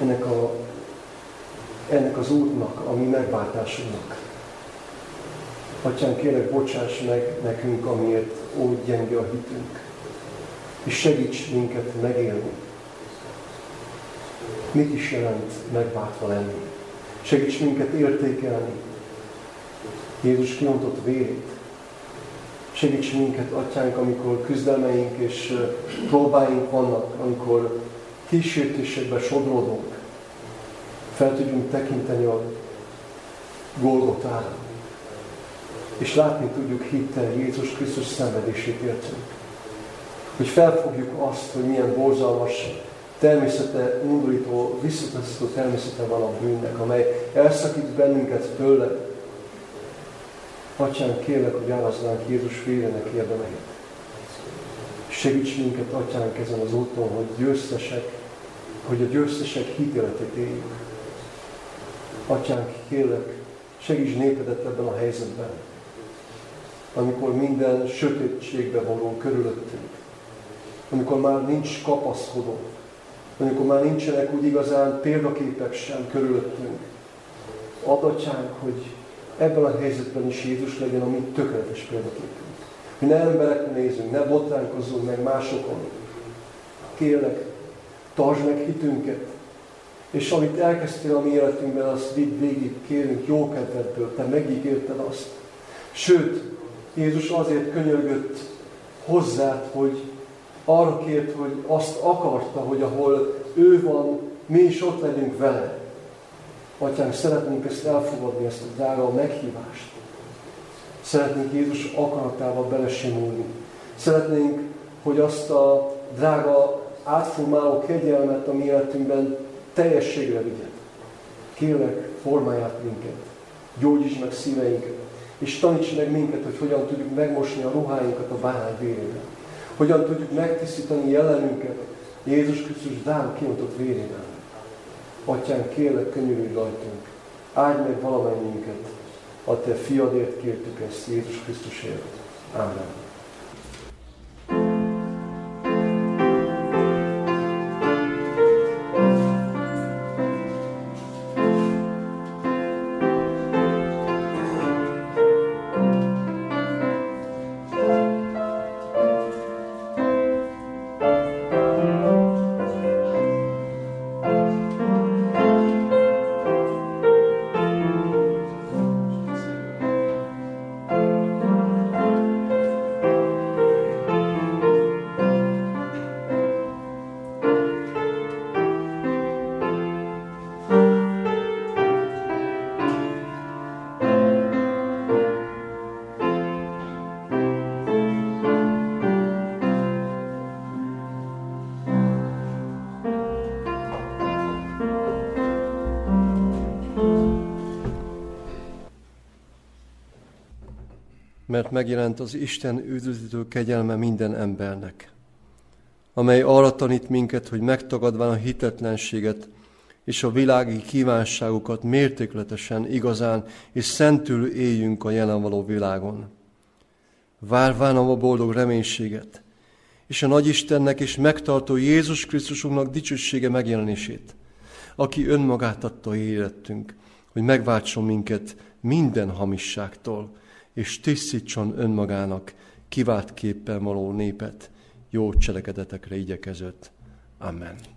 ennek, a, ennek az útnak, a mi megváltásunknak. Atyán, kérlek, bocsáss meg nekünk, amiért úgy gyenge a hitünk, és segíts minket megélni. Mit is jelent megváltva lenni? Segíts minket értékelni. Jézus kiontott vérét. Segíts minket, atyánk, amikor küzdelmeink és próbáink vannak, amikor kísértésekbe sodródunk, fel tudjunk tekinteni a Golgotára, és látni tudjuk hittel Jézus Krisztus szenvedését értünk. hogy felfogjuk azt, hogy milyen borzalmas természete, undorító, visszataszító természete van a bűnnek, amely elszakít bennünket tőle. Atyán, kérlek, hogy áraznánk Jézus vérének érdemeit. Segíts minket, Atyánk, ezen az úton, hogy győztesek, hogy a győztesek hitéletét éljük. Atyánk, kérlek, segíts népedet ebben a helyzetben, amikor minden sötétségbe való körülöttünk, amikor már nincs kapaszkodó, amikor már nincsenek úgy igazán példaképek sem körülöttünk. Adatjánk, hogy ebben a helyzetben is Jézus legyen a mi tökéletes példaképünk. Hogy ne emberekre nézünk, ne botránkozzunk meg másokon. Kérlek, tartsd meg hitünket, és amit elkezdtél a mi életünkben, azt vidd végig, kérünk jó kedvedből, te megígérted azt. Sőt, Jézus azért könyörgött hozzád, hogy arra kért, hogy azt akarta, hogy ahol ő van, mi is ott legyünk vele. Atyánk, szeretnénk ezt elfogadni, ezt a drága meghívást. Szeretnénk Jézus akaratával belesimulni. Szeretnénk, hogy azt a drága átformáló kegyelmet a mi életünkben teljességre vigyed. Kérlek, formáját minket, gyógyíts meg szíveinket, és taníts meg minket, hogy hogyan tudjuk megmosni a ruháinkat a bárány vérével. Hogyan tudjuk megtisztítani jelenünket Jézus Krisztus dám kiontott vérével. Atyán, kérlek, könyörülj rajtunk. Áldj meg valamennyiünket. A Te fiadért kértük ezt Jézus Krisztusért. Amen. Megjelent az Isten üdvözítő kegyelme minden embernek, amely arra tanít minket, hogy megtagadván a hitetlenséget és a világi kívánságokat mértékletesen, igazán és szentül éljünk a jelenvaló világon. Várván a boldog reménységet, és a Nagy Istennek és megtartó Jézus Krisztusunknak dicsősége megjelenését, aki önmagát adta életünk, hogy megváltson minket minden hamisságtól, és tisztítson önmagának kiváltképpen való népet, jó cselekedetekre igyekezött. Amen.